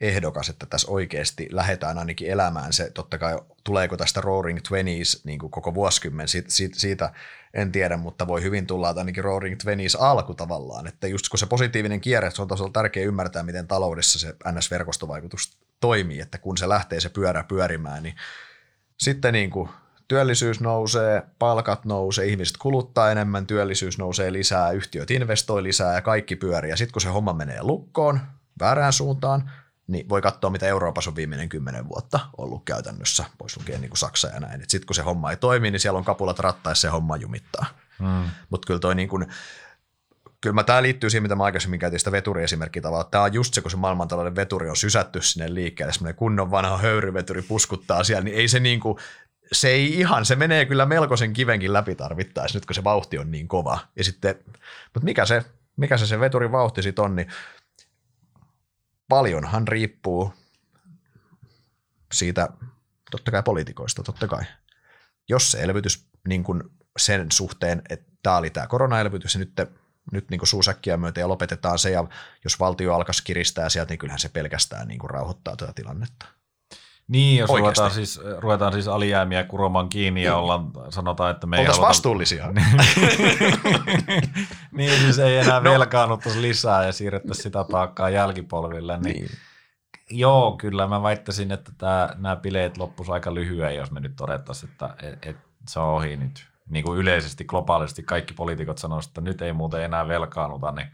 ehdokas, että tässä oikeasti lähdetään ainakin elämään se, totta kai tuleeko tästä Roaring Twenties niin kuin koko vuosikymmen, siitä, siitä en tiedä, mutta voi hyvin tulla että ainakin Roaring Twenties alku tavallaan, että just kun se positiivinen kierre, se on tosiaan tärkeää ymmärtää, miten taloudessa se NS-verkostovaikutus toimii, että kun se lähtee se pyörä pyörimään, niin sitten niin kuin työllisyys nousee, palkat nousee, ihmiset kuluttaa enemmän, työllisyys nousee lisää, yhtiöt investoi lisää ja kaikki pyörii. Ja sitten kun se homma menee lukkoon väärään suuntaan, niin voi katsoa, mitä Euroopassa on viimeinen kymmenen vuotta ollut käytännössä, pois lukien niin kuin Saksa ja näin. Sitten kun se homma ei toimi, niin siellä on kapulat rattaissa se homma jumittaa. Hmm. Mutta kyllä toi niin kuin, kyllä mä, tämä liittyy siihen, mitä mä aikaisemmin käytin sitä veturiesimerkkiä tavalla. Tämä on just se, kun se maailmantalouden veturi on sysätty sinne liikkeelle, semmoinen kunnon vanha höyryveturi puskuttaa siellä, niin ei se niin kuin, se ei ihan, se menee kyllä melkoisen kivenkin läpi tarvittaessa nyt kun se vauhti on niin kova. Ja sitten, mutta mikä se, mikä se, se veturin vauhti sitten on, niin paljonhan riippuu siitä totta kai poliitikoista, totta kai. Jos se elvytys niin kuin sen suhteen, että tämä oli tämä koronaelvytys ja nyt, te, nyt niin kuin suusäkkiä myöten ja lopetetaan se ja jos valtio alkaisi kiristää sieltä, niin kyllähän se pelkästään niin kuin rauhoittaa tätä tilannetta. Niin, jos ruvetaan siis, ruvetaan siis alijäämiä kuromaan kiinni ja niin. ollaan, sanotaan, että me ei Oltaisiin vastuullisia. [LAUGHS] [LAUGHS] niin, siis ei enää no. velkaannuttaisi lisää ja siirrettäisiin sitä taakkaa jälkipolville. Niin, niin. Joo, kyllä mä väittäisin, että tämä, nämä bileet loppuisi aika lyhyen, jos me nyt todettaisiin, että et, et se on ohi nyt. Niin kuin yleisesti, globaalisti kaikki poliitikot sanoisivat, että nyt ei muuten enää velkaanuta, niin,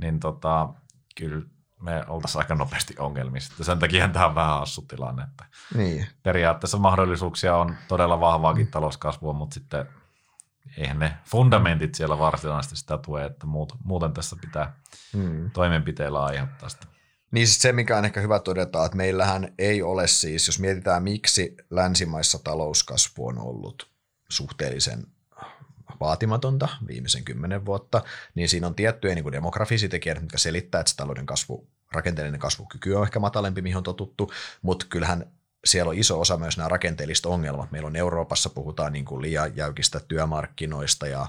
niin tota, kyllä me oltaisiin aika nopeasti ongelmissa. Sen takia tämä on vähän hassu tilanne. Että Niin. periaatteessa mahdollisuuksia on todella vahvaakin talouskasvua, mutta sitten eihän ne fundamentit siellä varsinaisesti sitä tue, että muut- muuten tässä pitää Mm. toimenpiteillä aiheuttaa sitä. Niin siis se, mikä on ehkä hyvä todeta, että meillähän ei ole siis, jos mietitään miksi länsimaissa talouskasvu on ollut suhteellisen vaatimatonta viimeisen kymmenen vuotta, niin siinä on tiettyjä niin kuin demografisia tekijöitä, jotka selittää, että se talouden kasvu, rakenteellinen kasvukyky on ehkä matalempi, mihin on totuttu, mutta kyllähän siellä on iso osa myös nämä rakenteelliset ongelmat. Meillä on Euroopassa, puhutaan niin kuin liian jäykistä työmarkkinoista ja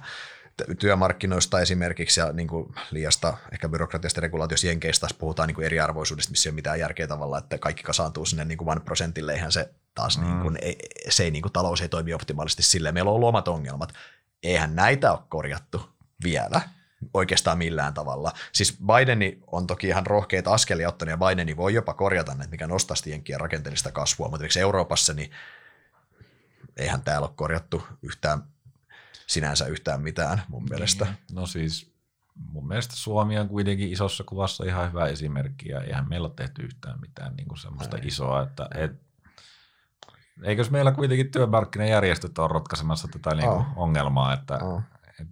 työmarkkinoista esimerkiksi ja niin kuin liiasta ehkä byrokratiasta regulaatiosta jenkeistä taas puhutaan niin kuin eriarvoisuudesta, missä ei ole mitään järkeä tavalla, että kaikki kasaantuu sinne niin kuin one prosentille, eihän se taas mm. niin kuin, ei, se ei, niin kuin, talous ei toimi optimaalisesti silleen. Meillä on ollut omat ongelmat. Eihän näitä ole korjattu vielä oikeastaan millään tavalla. Siis Bideni on toki ihan rohkeita askelia ottanut ja Bideni voi jopa korjata näitä, mikä nostaisi jenkkien rakenteellista kasvua, mutta esimerkiksi Euroopassa niin eihän täällä ole korjattu yhtään sinänsä yhtään mitään mun mielestä. No siis mun mielestä Suomi on kuitenkin isossa kuvassa ihan hyvä esimerkki ja eihän meillä ole tehty yhtään mitään niin kuin semmoista Ei. isoa, että et, eikös meillä kuitenkin työmarkkinajärjestöt ole ratkaisemassa tätä niin On. ongelmaa, että On.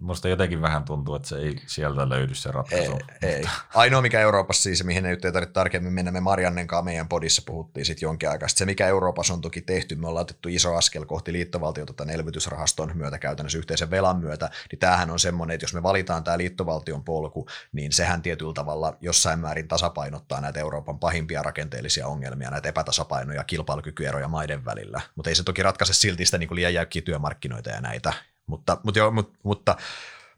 Musta jotenkin vähän tuntuu, että se ei sieltä löydy se ratkaisu. Ei, ei. Ainoa mikä Euroopassa siis, mihin ei tarvitse tarkemmin mennä, me Mariannen kanssa meidän podissa puhuttiin sitten jonkin aikaa. Se mikä Euroopassa on toki tehty, me ollaan otettu iso askel kohti liittovaltiota tämän elvytysrahaston myötä käytännössä yhteisen velan myötä, niin tämähän on semmoinen, että jos me valitaan tämä liittovaltion polku, niin sehän tietyllä tavalla jossain määrin tasapainottaa näitä Euroopan pahimpia rakenteellisia ongelmia, näitä epätasapainoja, kilpailukykyeroja maiden välillä. Mutta ei se toki ratkaise silti sitä niin liian jäykkiä työmarkkinoita ja näitä. Mutta, mutta, joo, mutta, mutta,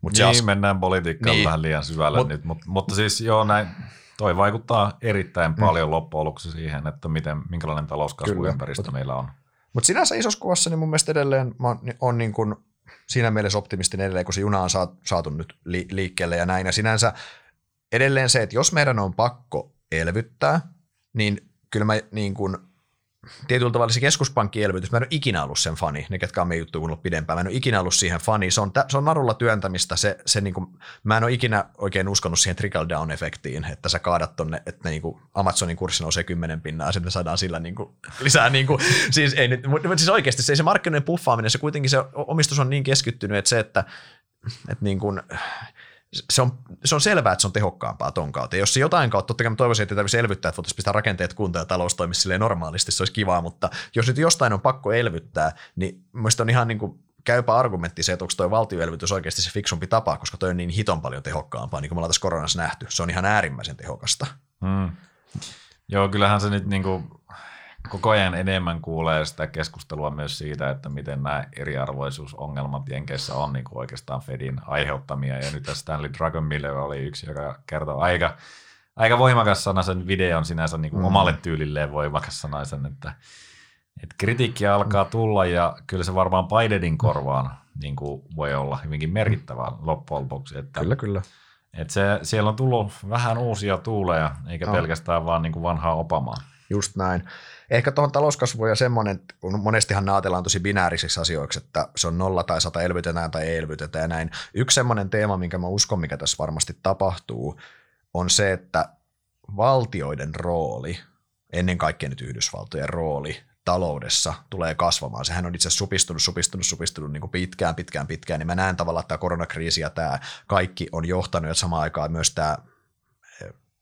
mutta niin, as- mennään politiikkaan Niin. vähän liian syvälle Mut- nyt, mutta, mutta siis joo näin, toi vaikuttaa erittäin paljon loppujen lopuksi siihen, että miten, minkälainen talouskasvuympäristö Kyllä, meillä on. Mutta sinänsä isossa kuvassa niin mun mielestä edelleen mä on niin kuin siinä mielessä optimistinen edelleen, kun se juna on saatu, saatu nyt li, liikkeelle ja näin. Ja sinänsä edelleen se, että jos meidän on pakko elvyttää, niin kyllä mä niin kuin, tietyllä tavalla se keskuspankkielvytys, mä en ole ikinä ollut sen fani, ne ketkä on meidän juttu kuunnellut pidempään, mä en ole ikinä ollut siihen fani, se on, se on narulla työntämistä, se, se niin kuin, mä en ole ikinä oikein uskonut siihen trickle down efektiin, että sä kaadat tonne, että niin kuin Amazonin kurssi nousee 10 pinnaa ja sitten me saadaan sillä niin kuin, [LAUGHS] lisää, niin kuin, siis, ei nyt, mutta siis oikeasti se, se markkinoiden puffaaminen, se kuitenkin se omistus on niin keskittynyt, että se, että, että niin kuin, se on, se on selvää, että se on tehokkaampaa ton kautta. Jos se jotain kautta, totta kai mä toivoisin, että tarvitsisi elvyttää, että voitaisiin pistää rakenteet kuntoon ja talous toimisi silleen normaalisti, se olisi kivaa, mutta jos nyt jostain on pakko elvyttää, niin mielestäni on ihan niin kuin käypä argumentti se, että onko toi valtioelvytys oikeasti se fiksumpi tapa, koska toi on niin hiton paljon tehokkaampaa, niin kuin me ollaan tässä koronassa nähty. Se on ihan äärimmäisen tehokasta. Mm. Joo, kyllähän se nyt niin kuin koko ajan enemmän kuulee sitä keskustelua myös siitä, että miten nämä eriarvoisuusongelmat Jenkeissä on niin kuin oikeastaan Fedin aiheuttamia. Ja nyt Stanley Dragon Miller oli yksi, joka kertoo aika, aika voimakas sanaisen videon sinänsä niin kuin Mm. omalle tyylilleen voimakas sanaisen, että, että kritiikkiä alkaa tulla ja kyllä se varmaan Bidenin korvaan niin kuin voi olla hyvinkin merkittävä loppujen lopuksi. Että kyllä. et se, siellä on tullut vähän uusia tuuleja, eikä On. pelkästään vaan niin kuin vanhaa opamaa. Just näin. Ehkä tuohon talouskasvuun ja semmoinen, kun monestihan ne ajatellaan tosi binäärisiksi asioiksi, että se on nolla tai sata elvytetään tai ei elvytetä ja näin. Yksi semmoinen teema, minkä mä uskon, mikä tässä varmasti tapahtuu, on se, että valtioiden rooli, ennen kaikkea nyt Yhdysvaltojen rooli taloudessa tulee kasvamaan. Sehän on itse asiassa supistunut, supistunut, supistunut niin kuin pitkään, pitkään, pitkään. Niin mä näen tavallaan, että tämä koronakriisi ja tämä kaikki on johtanut, että samaan aikaan myös tämä,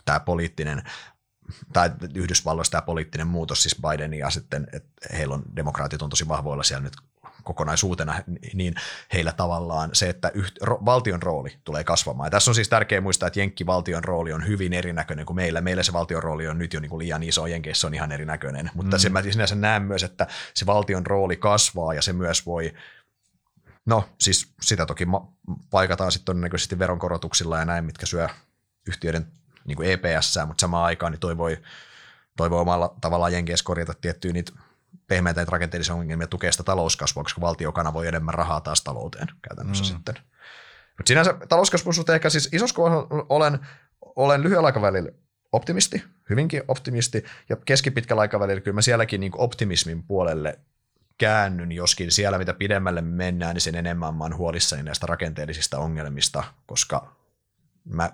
tämä poliittinen tai Yhdysvalloissa tämä poliittinen muutos, siis Biden ja sitten, että heillä on, demokraatit on tosi vahvoilla siellä nyt kokonaisuutena, niin heillä tavallaan se, että yht, ro, valtion rooli tulee kasvamaan. Ja tässä on siis tärkeää muistaa, että Jenkki valtion rooli on hyvin erinäköinen kuin meillä. Meillä se valtion rooli on nyt jo niin kuin liian iso, Jenkeissä on ihan erinäköinen. Mutta mm. se mä sinänsä näen myös, että se valtion rooli kasvaa ja se myös voi No siis sitä toki paikataan sitten todennäköisesti veronkorotuksilla ja näin, mitkä syö yhtiöiden niin kuin EPS, mutta samaan aikaan niin toi voi, toi voi omalla tavallaan Jenkeissä korjata tiettyjä niitä pehmeitä niitä rakenteellisia ongelmia tukea sitä talouskasvua, koska valtio kanavoi enemmän rahaa taas talouteen käytännössä Mm. sitten. Mutta sinänsä talouskasvun suhteen ehkä siis isossa olen, olen lyhyellä aikavälillä optimisti, hyvinkin optimisti, ja keskipitkällä aikavälillä kyllä mä sielläkin niin optimismin puolelle käännyn, joskin siellä mitä pidemmälle mennään, niin sen enemmän mä oon huolissani näistä rakenteellisista ongelmista, koska mä,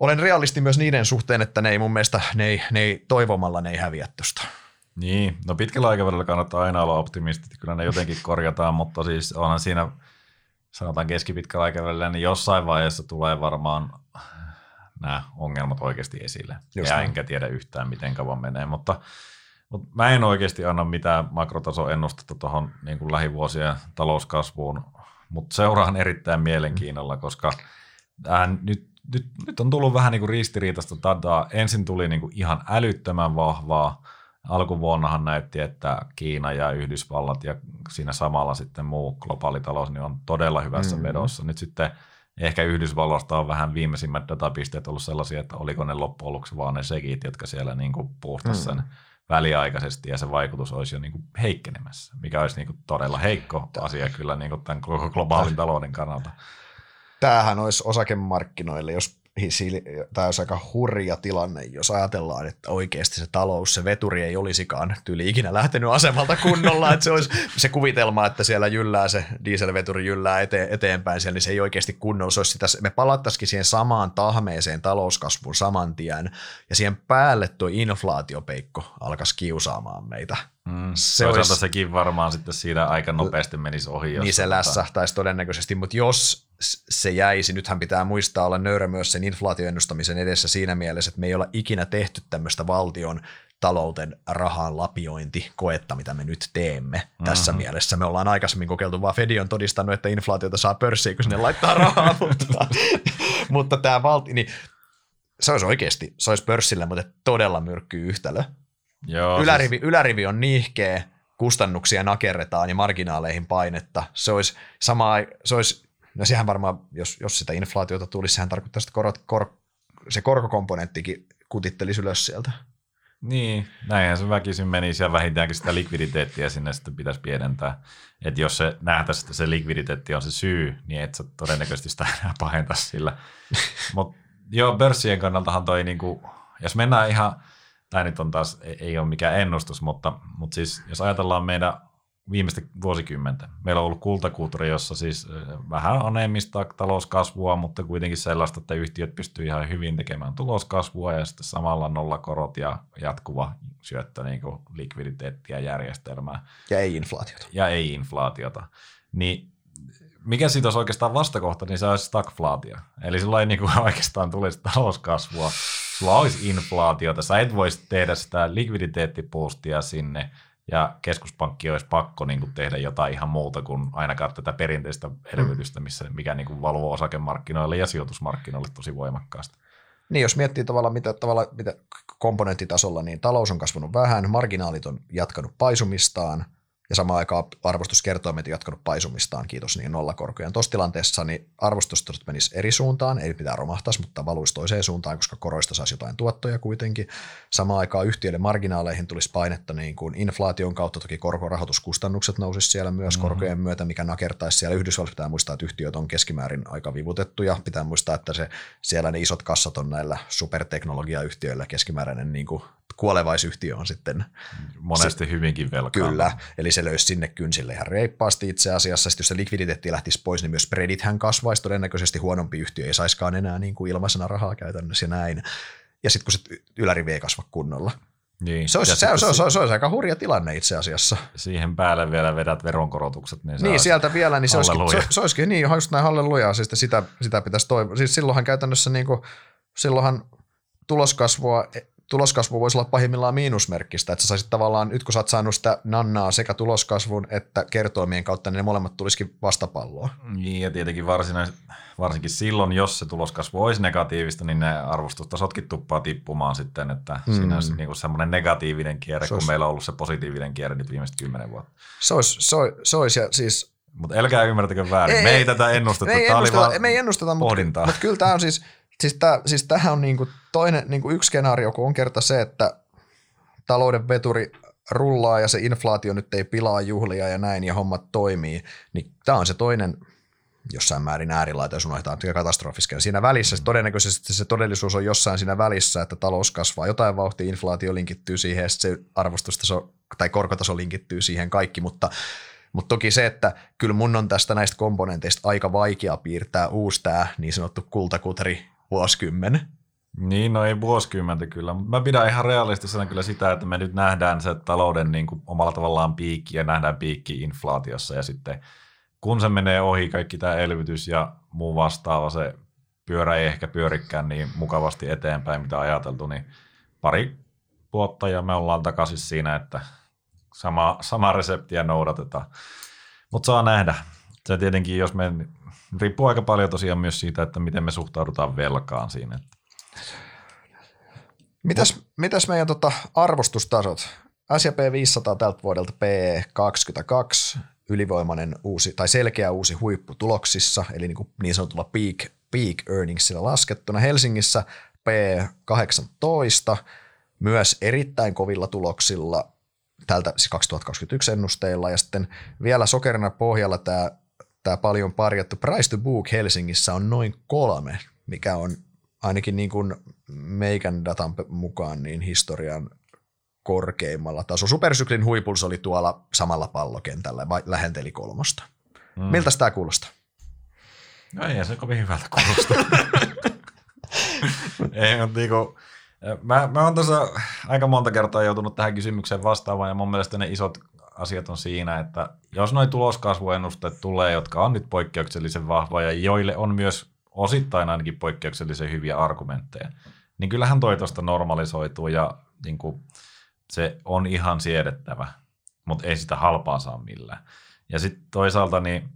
olen realisti myös niiden suhteen, että ne ei mun mielestä, ne ei, ne ei toivomalla ne ei häviä tuosta. Niin, no pitkällä aikavälillä kannattaa aina olla optimisti, kyllä ne jotenkin korjataan, mutta siis onhan siinä, sanotaan keskipitkällä aikavälillä, niin jossain vaiheessa tulee varmaan nämä ongelmat oikeasti esille. Just ja näin. enkä tiedä yhtään, miten kauan menee, mutta, mutta mä en oikeasti anna mitään makrotasoennustetta tuohon niin lähivuosien talouskasvuun, mutta seuraan erittäin mielenkiinnolla, koska äh, nyt, nyt, nyt on tullut vähän niin kuin ristiriitaista dataa. Ensin tuli niin kuin ihan älyttömän vahvaa, alkuvuonnahan näytti, että Kiina ja Yhdysvallat ja siinä samalla sitten muu globaali talous niin on todella hyvässä mm-hmm. vedossa. Nyt sitten ehkä Yhdysvalloista on vähän viimeisimmät datapisteet ollut sellaisia, että oliko ne loppujen lopuksi vaan ne segit, jotka siellä niin kuin puustasi mm-hmm. sen väliaikaisesti ja se vaikutus olisi jo niin kuin heikkenemässä, mikä olisi niin kuin todella heikko asia kyllä niin kuin tämän globaalin talouden kannalta. Tämähän olisi osakemarkkinoille, jos tämä olisi aika hurja tilanne, jos ajatellaan, että oikeasti se talous, se veturi ei olisikaan tyyli ikinä lähtenyt asemalta kunnolla, että se olisi se kuvitelma, että siellä jyllää se dieselveturi jyllää eteen, eteenpäin siellä, niin se ei oikeasti kunnolla, se olisi sitä, me palattaisikin siihen samaan tahmeeseen talouskasvuun saman tien, ja siihen päälle tuo inflaatiopeikko alkaisi kiusaamaan meitä. Mm, se olisi, sekin varmaan sitten siinä aika nopeasti menisi ohi. Jos niin se tota- lässähtäisi todennäköisesti, mutta jos se jäisi, nythän pitää muistaa olla nöyrä myös sen inflaatioennustamisen edessä siinä mielessä, että me ei olla ikinä tehty tämmöistä valtion talouden rahan lapiointikoetta, mitä me nyt teemme mm-hmm. tässä mielessä. Me ollaan aikaisemmin kokeiltu, vaan Fedi on todistanut, että inflaatiota saa pörssiin, kun sinne laittaa rahaa, [LAUGHS] mutta, mutta tämä valti, niin se olisi oikeasti, se olisi pörssillä, mutta todella myrkkyy yhtälö. Joo, ylärivi, siis... ylärivi on niihkeä, kustannuksia nakerretaan ja marginaaleihin painetta. Se olisi, sama, se olisi No sehän varmaan, jos, jos sitä inflaatiota tulisi, sehän tarkoittaa, että korot, kor, se korkokomponenttikin kutittelisi ylös sieltä. Niin, näinhän se väkisin menisi ja vähintäänkin sitä likviditeettiä sinne sitten pitäisi pienentää. Että jos se nähtäisi, että se likviditeetti on se syy, niin et sä todennäköisesti sitä enää pahenta sillä. [LAUGHS] Mutta joo, pörssien kannaltahan toi, niinku, jos mennään ihan, tämä nyt on taas, ei, ei ole mikään ennustus, mutta, mutta siis jos ajatellaan meidän viimeistä vuosikymmentä. Meillä on ollut kultakulttuuri, jossa siis vähän anemista talouskasvua, mutta kuitenkin sellaista, että yhtiöt pystyy ihan hyvin tekemään tuloskasvua ja sitten samalla nollakorot ja jatkuva syöttö niin kuin likviditeettiä järjestelmää. Ja ei inflaatiota. Ja ei inflaatiota. Niin mikä siitä olisi oikeastaan vastakohta, niin se olisi stagflaatio. Eli sulla ei niin kuin [LAUGHS] oikeastaan tulisi talouskasvua, sulla olisi inflaatiota, sä et voisi tehdä sitä likviditeettipuustia sinne, ja keskuspankki olisi pakko niin kuin tehdä jotain ihan muuta kuin ainakaan tätä perinteistä elvytystä, missä, mikä niin kuin valvoo osakemarkkinoille ja sijoitusmarkkinoille tosi voimakkaasti. Niin, jos miettii tavallaan mitä, tavalla, mitä komponenttitasolla, niin talous on kasvanut vähän, marginaalit on jatkanut paisumistaan – ja samaan aikaan arvostuskertoimet on jatkanut paisumistaan, kiitos niin nollakorkojen. Tuossa tilanteessa niin arvostustasot menisi eri suuntaan, ei mitään romahtaisi, mutta valuisi toiseen suuntaan, koska koroista saisi jotain tuottoja kuitenkin. Samaan aikaan yhtiöiden marginaaleihin tulisi painetta niin kuin inflaation kautta, toki korkorahoituskustannukset nousisi siellä myös mm-hmm. korkojen myötä, mikä nakertaisi siellä. Yhdysvalloissa pitää muistaa, että yhtiöt on keskimäärin aika vivutettuja. Pitää muistaa, että se, siellä ne isot kassat on näillä superteknologiayhtiöillä keskimääräinen niin kuin kuolevaisyhtiö on sitten... Monesti se, hyvinkin velkaa. Kyllä, eli se löysi sinne kynsille ihan reippaasti itse asiassa. Sitten jos se likviditeetti lähtisi pois, niin myös spreadithän kasvaisi. Todennäköisesti huonompi yhtiö ei saiskaan enää niin kuin ilmaisena rahaa käytännössä ja näin. Ja sitten kun se ylärivi ei kasva kunnolla. Niin. Se, olisi, se, se, se, se, se olisi aika hurja tilanne itse asiassa. Siihen päälle vielä vedät veronkorotukset. Niin, niin sieltä vielä, niin se olisikin, se, se olisikin niin, just näin hallelujaa, siis sitä, sitä pitäisi toivoa. Siis silloinhan käytännössä niin kuin, silloinhan tuloskasvua tuloskasvu voisi olla pahimmillaan miinusmerkkistä, että sä saisit tavallaan, nyt kun sä oot saanut sitä nannaa sekä tuloskasvun että kertoimien kautta, niin ne molemmat tulisikin vastapalloa. Niin, ja tietenkin varsinais, varsinkin silloin, jos se tuloskasvu olisi negatiivista, niin ne arvostustasotkin tuppaa tippumaan sitten, että mm. siinä olisi niinku semmoinen negatiivinen kierre, se kun olisi... meillä on ollut se positiivinen kierre nyt viimeiset kymmenen vuotta. Se olisi, se olisi, se olisi ja siis mutta älkää ymmärtäkö väärin. Ei, me ei tätä ennusteta. Me ei, ennusteta, me ei ennusteta, mutta, mutta kyllä tämä on siis, Siis, tää, siis tämähän on niinku toinen, niinku yksi skenaario, kun on kerta se, että talouden veturi rullaa ja se inflaatio nyt ei pilaa juhlia ja näin ja hommat toimii, niin tämä on se toinen jossain määrin äärilaita, jos unohdetaan katastrofisken. Siinä välissä mm. todennäköisesti se todellisuus on jossain siinä välissä, että talous kasvaa jotain vauhtia, inflaatio linkittyy siihen ja se arvostustaso tai korkotaso linkittyy siihen kaikki, mutta mutta toki se, että kyllä mun on tästä näistä komponenteista aika vaikea piirtää uusi tämä niin sanottu kultakutri vuosikymmen. Niin, no ei vuosikymmentä kyllä, mä pidän ihan realistisena kyllä sitä, että me nyt nähdään se talouden niin kuin omalla tavallaan piikki ja nähdään piikki inflaatiossa ja sitten kun se menee ohi kaikki tämä elvytys ja muu vastaava, se pyörä ei ehkä pyörikään niin mukavasti eteenpäin, mitä ajateltu, niin pari vuotta ja me ollaan takaisin siinä, että sama, sama reseptiä noudatetaan. Mutta saa nähdä. Se tietenkin, jos me, riippuu aika paljon tosiaan myös siitä, että miten me suhtaudutaan velkaan siinä. Mitäs, mitäs meidän tota arvostustasot? S&P 500 tältä vuodelta P22, ylivoimainen uusi tai selkeä uusi huippu tuloksissa, eli niin, kuin niin sanotulla peak, peak earningsilla laskettuna. Helsingissä P18, myös erittäin kovilla tuloksilla tältä siis 2021 ennusteilla, ja sitten vielä sokerina pohjalla tämä, tämä paljon parjattu price to book Helsingissä on noin kolme, mikä on ainakin niin kuin meikän datan mukaan niin historian korkeimmalla tasolla. Supersyklin huipuls oli tuolla samalla pallokentällä, vai lähenteli kolmosta. Mm. Miltä tämä kuulostaa? No ei se kovin hyvältä kuulosta. [LAUGHS] ei, mutta niinku, mä, mä oon tuossa aika monta kertaa joutunut tähän kysymykseen vastaamaan, ja mun mielestä ne isot asiat on siinä, että jos noin tuloskasvuennusteet tulee, jotka on nyt poikkeuksellisen vahvoja, ja joille on myös osittain ainakin poikkeuksellisen hyviä argumentteja, niin kyllähän toi tuosta normalisoituu, ja niin kuin, se on ihan siedettävä, mutta ei sitä halpaa saa millään. Ja sitten toisaalta niin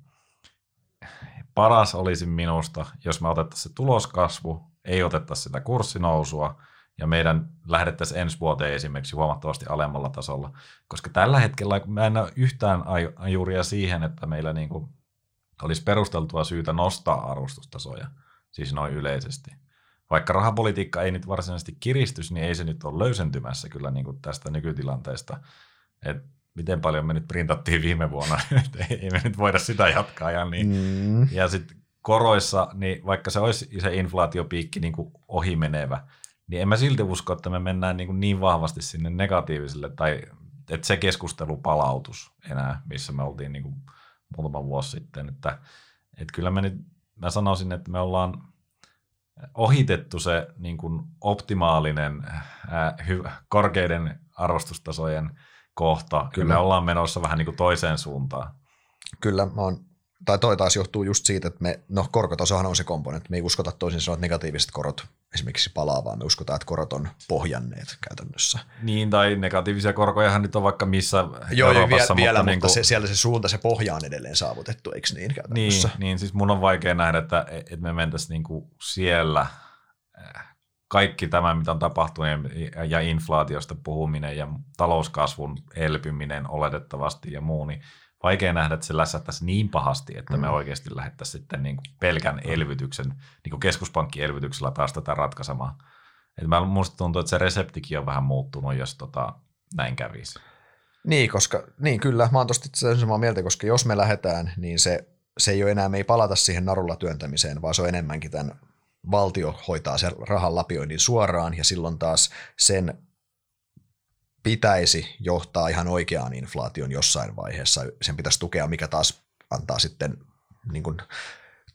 paras olisi minusta, jos me otettaisiin se tuloskasvu, ei otettaisi sitä kurssinousua ja meidän lähdettäisiin ensi vuoteen esimerkiksi huomattavasti alemmalla tasolla. Koska tällä hetkellä mä en ole yhtään ajuria siihen, että meillä niin kuin olisi perusteltua syytä nostaa arvostustasoja, siis noin yleisesti vaikka rahapolitiikka ei nyt varsinaisesti kiristys, niin ei se nyt ole löysentymässä kyllä niin kuin tästä nykytilanteesta. Et miten paljon me nyt printattiin viime vuonna, [LAUGHS] että ei me nyt voida sitä jatkaa. Ja, niin, mm. ja sitten koroissa, niin vaikka se olisi se inflaatiopiikki niin kuin ohimenevä, niin en mä silti usko, että me mennään niin, niin vahvasti sinne negatiiviselle, tai että se keskustelu palautus enää, missä me oltiin niin kuin muutama vuosi sitten. Että, että kyllä me nyt, mä sanoisin, että me ollaan ohitettu se niin kuin optimaalinen ää, hy, korkeiden arvostustasojen kohta. Kyllä me ollaan menossa vähän niin kuin toiseen suuntaan. Kyllä, mä oon tai toi taas johtuu just siitä, että me, no korkotasohan on se komponentti, me ei uskota toisin sanoen, että negatiiviset korot esimerkiksi palaa, vaan me uskotaan, että korot on pohjanneet käytännössä. Niin, tai negatiivisia korkojahan nyt on vaikka missä Joo, Euroopassa. Vielä, mutta, niin kuin... se, siellä se suunta, se pohja on edelleen saavutettu, eikö niin käytännössä? Niin, niin siis mun on vaikea nähdä, että, että me mentäisiin niin kuin siellä eh, kaikki tämä, mitä on tapahtunut ja inflaatiosta puhuminen ja talouskasvun elpyminen oletettavasti ja muu, niin vaikea nähdä, että se lässättäisi niin pahasti, että me mm. oikeasti lähdettäisiin sitten niin kuin pelkän elvytyksen, niin kuin keskuspankkielvytyksellä taas tätä ratkaisemaan. Että mä, musta tuntuu, että se reseptikin on vähän muuttunut, jos tota, näin kävisi. Niin, koska, niin kyllä, mä oon tosta samaa mieltä, koska jos me lähdetään, niin se, se ei ole enää, me ei palata siihen narulla työntämiseen, vaan se on enemmänkin tämän valtio hoitaa sen rahan lapioinnin suoraan ja silloin taas sen pitäisi johtaa ihan oikeaan inflaation jossain vaiheessa. Sen pitäisi tukea, mikä taas antaa sitten niin kuin,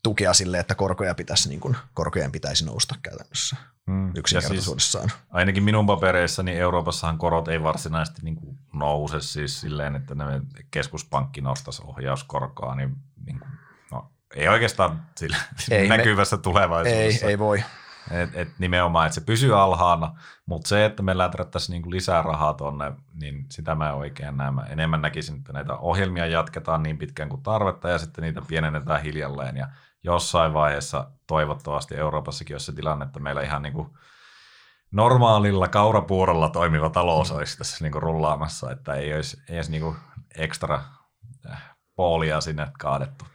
tukea sille, että korkoja pitäisi, niin kuin, korkojen pitäisi nousta käytännössä hmm. yksinkertaisuudessaan. Siis, ainakin minun papereissani Euroopassahan korot ei varsinaisesti niin kuin nouse siis silleen, että ne keskuspankki nostaisi ohjauskorkoa, niin, niin kuin, no, ei oikeastaan sillä, ei näkyvässä me, tulevaisuudessa. Ei, ei voi. Et, et nimenomaan, että se pysyy alhaana, mutta se, että me läträttäisiin niinku lisää rahaa tuonne, niin sitä mä oikein näen. Mä enemmän näkisin, että näitä ohjelmia jatketaan niin pitkään kuin tarvetta ja sitten niitä pienennetään hiljalleen. Ja jossain vaiheessa toivottavasti Euroopassakin olisi se tilanne, että meillä ihan niinku normaalilla kaurapuurolla toimiva talous olisi tässä niinku rullaamassa, että ei olisi, olisi niinku ekstra äh, poolia sinne kaadettu.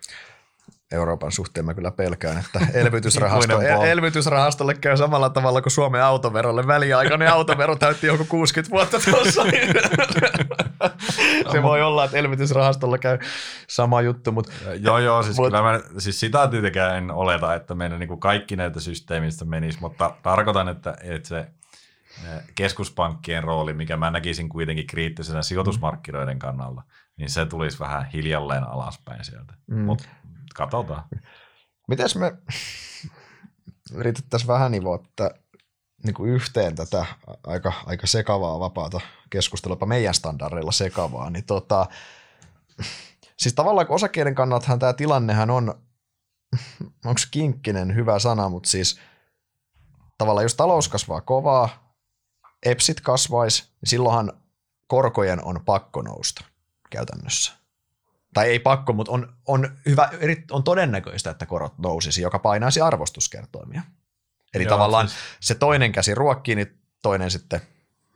Euroopan suhteen mä kyllä pelkään, että [LAUGHS] elvytysrahasto, elvytysrahastolle käy samalla tavalla kuin Suomen autoverolle. Väliaikainen autovero täytti joku 60 vuotta tuossa. Se voi olla, että elvytysrahastolla käy sama juttu. Mutta, joo, joo, siis, mutta, kyllä mä, siis sitä tietenkään en oleta, että meidän niin kaikki näitä systeemistä menisi, mutta tarkoitan, että, että se keskuspankkien rooli, mikä mä näkisin kuitenkin kriittisenä sijoitusmarkkinoiden kannalta, niin se tulisi vähän hiljalleen alaspäin sieltä. Mm. Mutta Katsotaan. Mites me yritettäisiin vähän nivoa niin kuin yhteen tätä aika, aika sekavaa vapaata keskustelua, meidän standardeilla sekavaa, niin tota, siis tavallaan osakkeiden kannaltahan tämä tilannehan on, onko kinkkinen hyvä sana, mutta siis tavallaan jos talous kasvaa kovaa, EPSit kasvaisi, niin silloinhan korkojen on pakko nousta käytännössä. Tai ei pakko, mutta on, on, hyvä, on todennäköistä, että korot nousisi, joka painaisi arvostuskertoimia. Eli Joo, tavallaan siis... se toinen käsi ruokkii, niin toinen sitten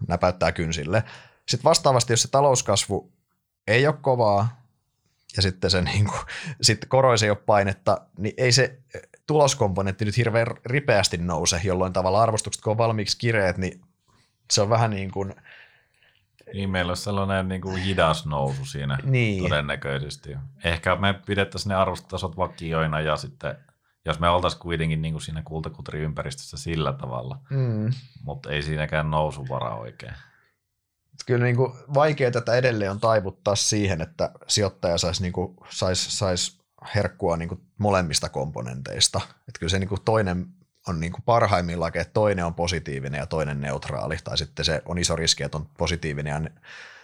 näpäyttää kynsille. Sitten vastaavasti, jos se talouskasvu ei ole kovaa ja sitten se niin kuin, sitten koroisi ei ole painetta, niin ei se tuloskomponentti nyt hirveän ripeästi nouse, jolloin tavallaan arvostukset, kun on valmiiksi kireet, niin se on vähän niin kuin – niin, meillä olisi sellainen niin kuin hidas nousu siinä niin. todennäköisesti. Ehkä me pidettäisiin ne arvostotasot vakioina ja sitten jos me oltaisiin kuitenkin niin kuin siinä kultakutriympäristössä sillä tavalla, mm. mutta ei siinäkään nousuvara oikein. Kyllä niin kuin vaikea tätä edelleen on taivuttaa siihen, että sijoittaja saisi, niin kuin, saisi, saisi herkkua niin kuin molemmista komponenteista. Että kyllä se niin kuin toinen on niin parhaimmillaan, että toinen on positiivinen ja toinen neutraali, tai sitten se on iso riski, että on positiivinen ja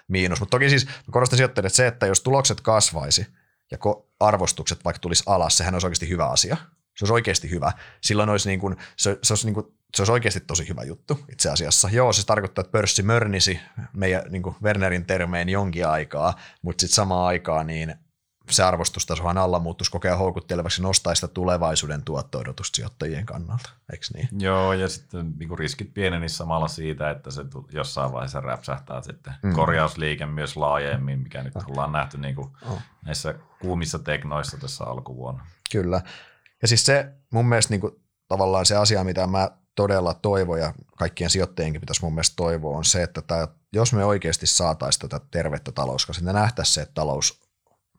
miinus. Mutta toki siis korostan sijoittajille, että se, että jos tulokset kasvaisi ja arvostukset vaikka tulisi alas, sehän olisi oikeasti hyvä asia. Se olisi oikeasti hyvä. Silloin olisi, niin kuin, se, se, olisi niin kuin, se olisi oikeasti tosi hyvä juttu itse asiassa. Joo, se tarkoittaa, että pörssi mörnisi meidän niin kuin Wernerin termein jonkin aikaa, mutta sitten samaan aikaan niin se arvostustasohan alla muuttuisi koko ajan houkuttelevaksi nostaa sitä tulevaisuuden tuotto-odotusta sijoittajien kannalta, eikö niin? Joo, ja sitten niin riskit pienenisivät samalla siitä, että se jossain vaiheessa räpsähtää sitten mm. korjausliike myös laajemmin, mikä nyt ollaan nähty niin kuin oh. näissä kuumissa teknoissa tässä alkuvuonna. Kyllä. Ja siis se mun mielestä niin kuin, tavallaan se asia, mitä mä todella toivon ja kaikkien sijoittajienkin pitäisi mun mielestä toivoa, on se, että tämä, jos me oikeasti saataisiin tätä tervettä talouskasvua, niin nähtäisiin se, että talous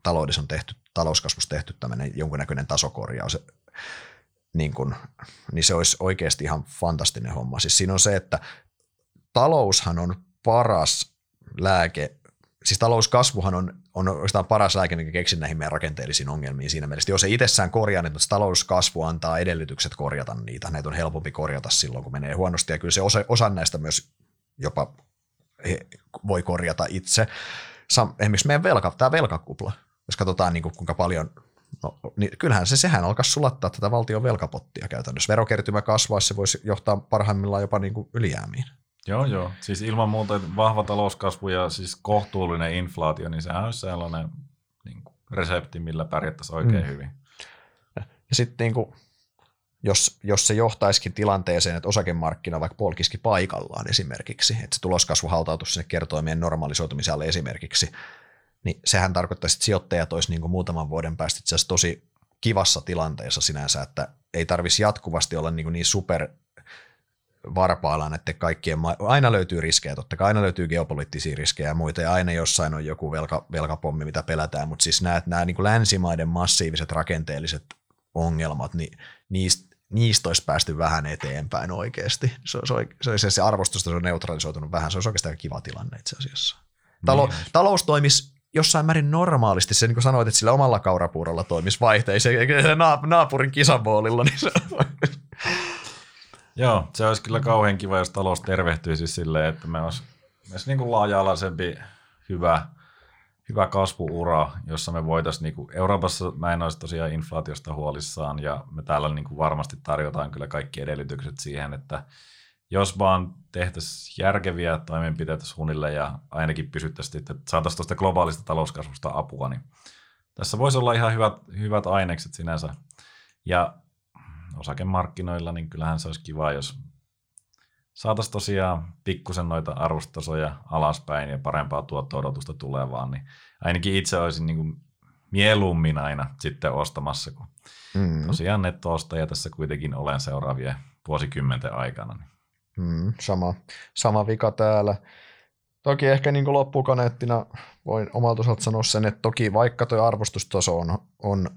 taloudessa on tehty, talouskasvussa tehty tämmöinen jonkunnäköinen tasokorjaus, niin, kun, niin se olisi oikeasti ihan fantastinen homma. Siis siinä on se, että taloushan on paras lääke, siis talouskasvuhan on, on oikeastaan paras lääke, mikä keksin näihin meidän rakenteellisiin ongelmiin siinä mielessä. Jos ei itsessään korjaa niin talouskasvu antaa edellytykset korjata niitä. Näitä on helpompi korjata silloin, kun menee huonosti, ja kyllä se osa, osa näistä myös jopa voi korjata itse. Esimerkiksi meidän velka, tämä velkakupla, jos katsotaan niin kuin, kuinka paljon, no, niin kyllähän se, sehän alkaa sulattaa tätä valtion velkapottia käytännössä. Verokertymä kasvaisi, se voisi johtaa parhaimmillaan jopa niin kuin ylijäämiin. Joo, joo. Siis ilman muuta vahva talouskasvu ja siis kohtuullinen inflaatio, niin sehän olisi sellainen niin kuin resepti, millä pärjättäisiin oikein mm. hyvin. Ja sitten niin kuin, jos, jos se johtaisikin tilanteeseen, että osakemarkkina vaikka polkiski paikallaan esimerkiksi, että se tuloskasvu hautautuisi sinne kertoimien normalisoitumiselle esimerkiksi, niin sehän tarkoittaisi, että sijoittajat olisi niin kuin muutaman vuoden päästä itse asiassa tosi kivassa tilanteessa sinänsä, että ei tarvitsisi jatkuvasti olla niin, niin super varpaillaan, että kaikkien ma- aina löytyy riskejä, totta kai aina löytyy geopoliittisia riskejä ja muita, ja aina jossain on joku velka, velkapommi, mitä pelätään, mutta siis nämä, nämä niin kuin länsimaiden massiiviset rakenteelliset ongelmat, niin niistä, niistä olisi päästy vähän eteenpäin oikeasti. Se, se, se, se arvostus on neutralisoitunut vähän, se olisi oikeastaan kiva tilanne itse asiassa. Talo, niin. Talous toimisi jossain määrin normaalisti, se niin kuin sanoit, että sillä omalla kaurapuurolla toimisi vaihteeseen, eikä naapurin kisaboolilla, niin se Joo, se olisi kyllä kauhean kiva, jos talous tervehtyisi silleen, että me olisi, me olisi niin kuin laaja-alaisempi hyvä, hyvä kasvuura, jossa me voitaisiin, niin kuin Euroopassa mä en olisi tosiaan inflaatiosta huolissaan ja me täällä niin kuin varmasti tarjotaan kyllä kaikki edellytykset siihen, että jos vaan tehtäisiin järkeviä toimenpiteitä suunnilleen ja ainakin pysyttäisiin, että saataisiin tuosta globaalista talouskasvusta apua, niin tässä voisi olla ihan hyvät, hyvät ainekset sinänsä. Ja osakemarkkinoilla, niin kyllähän se olisi kiva, jos saataisiin tosiaan pikkusen noita arvostasoja alaspäin ja parempaa tuotto-odotusta tulevaan, niin ainakin itse olisin niin kuin mieluummin aina sitten ostamassa, kun mm. tosiaan netto-ostaja tässä kuitenkin olen seuraavien vuosikymmenten aikana. Niin Mm, sama, sama vika täällä. Toki ehkä niin loppukaneettina voin omalta osalta sanoa sen, että toki vaikka tuo arvostustaso on, on,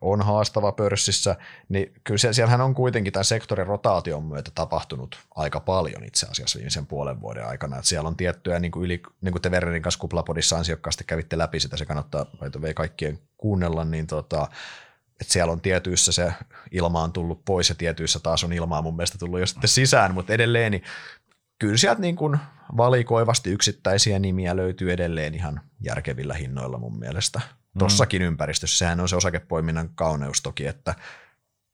on haastava pörssissä, niin kyllä siellähän on kuitenkin tämän sektorin rotaation myötä tapahtunut aika paljon itse asiassa viimeisen puolen vuoden aikana. Että siellä on tiettyjä, niin kuin, yli, niin kuin te Vernerin kanssa kuplapodissa ansiokkaasti kävitte läpi sitä, se kannattaa kaikkien kuunnella, niin tota, että siellä on tietyissä se ilma on tullut pois ja tietyissä taas on ilmaa mun mielestä tullut jo sitten sisään, mutta edelleen niin kyllä sieltä niin kuin valikoivasti yksittäisiä nimiä löytyy edelleen ihan järkevillä hinnoilla mun mielestä. Mm. Tossakin ympäristössä, sehän on se osakepoiminnan kauneus toki, että,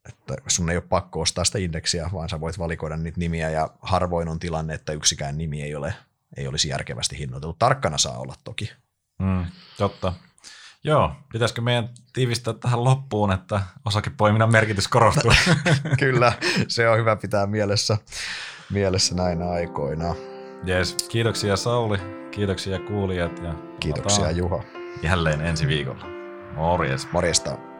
että sun ei ole pakko ostaa sitä indeksiä, vaan sä voit valikoida niitä nimiä ja harvoin on tilanne, että yksikään nimi ei, ole, ei olisi järkevästi hinnoiteltu. Tarkkana saa olla toki. Mm, totta. Joo, pitäisikö meidän tiivistää tähän loppuun, että osakepoiminnan merkitys korostuu? [LAUGHS] Kyllä, se on hyvä pitää mielessä, mielessä näinä aikoina. Jees, kiitoksia Sauli, kiitoksia kuulijat. Ja kiitoksia Juha. Jälleen ensi viikolla. Morjes. Morjesta.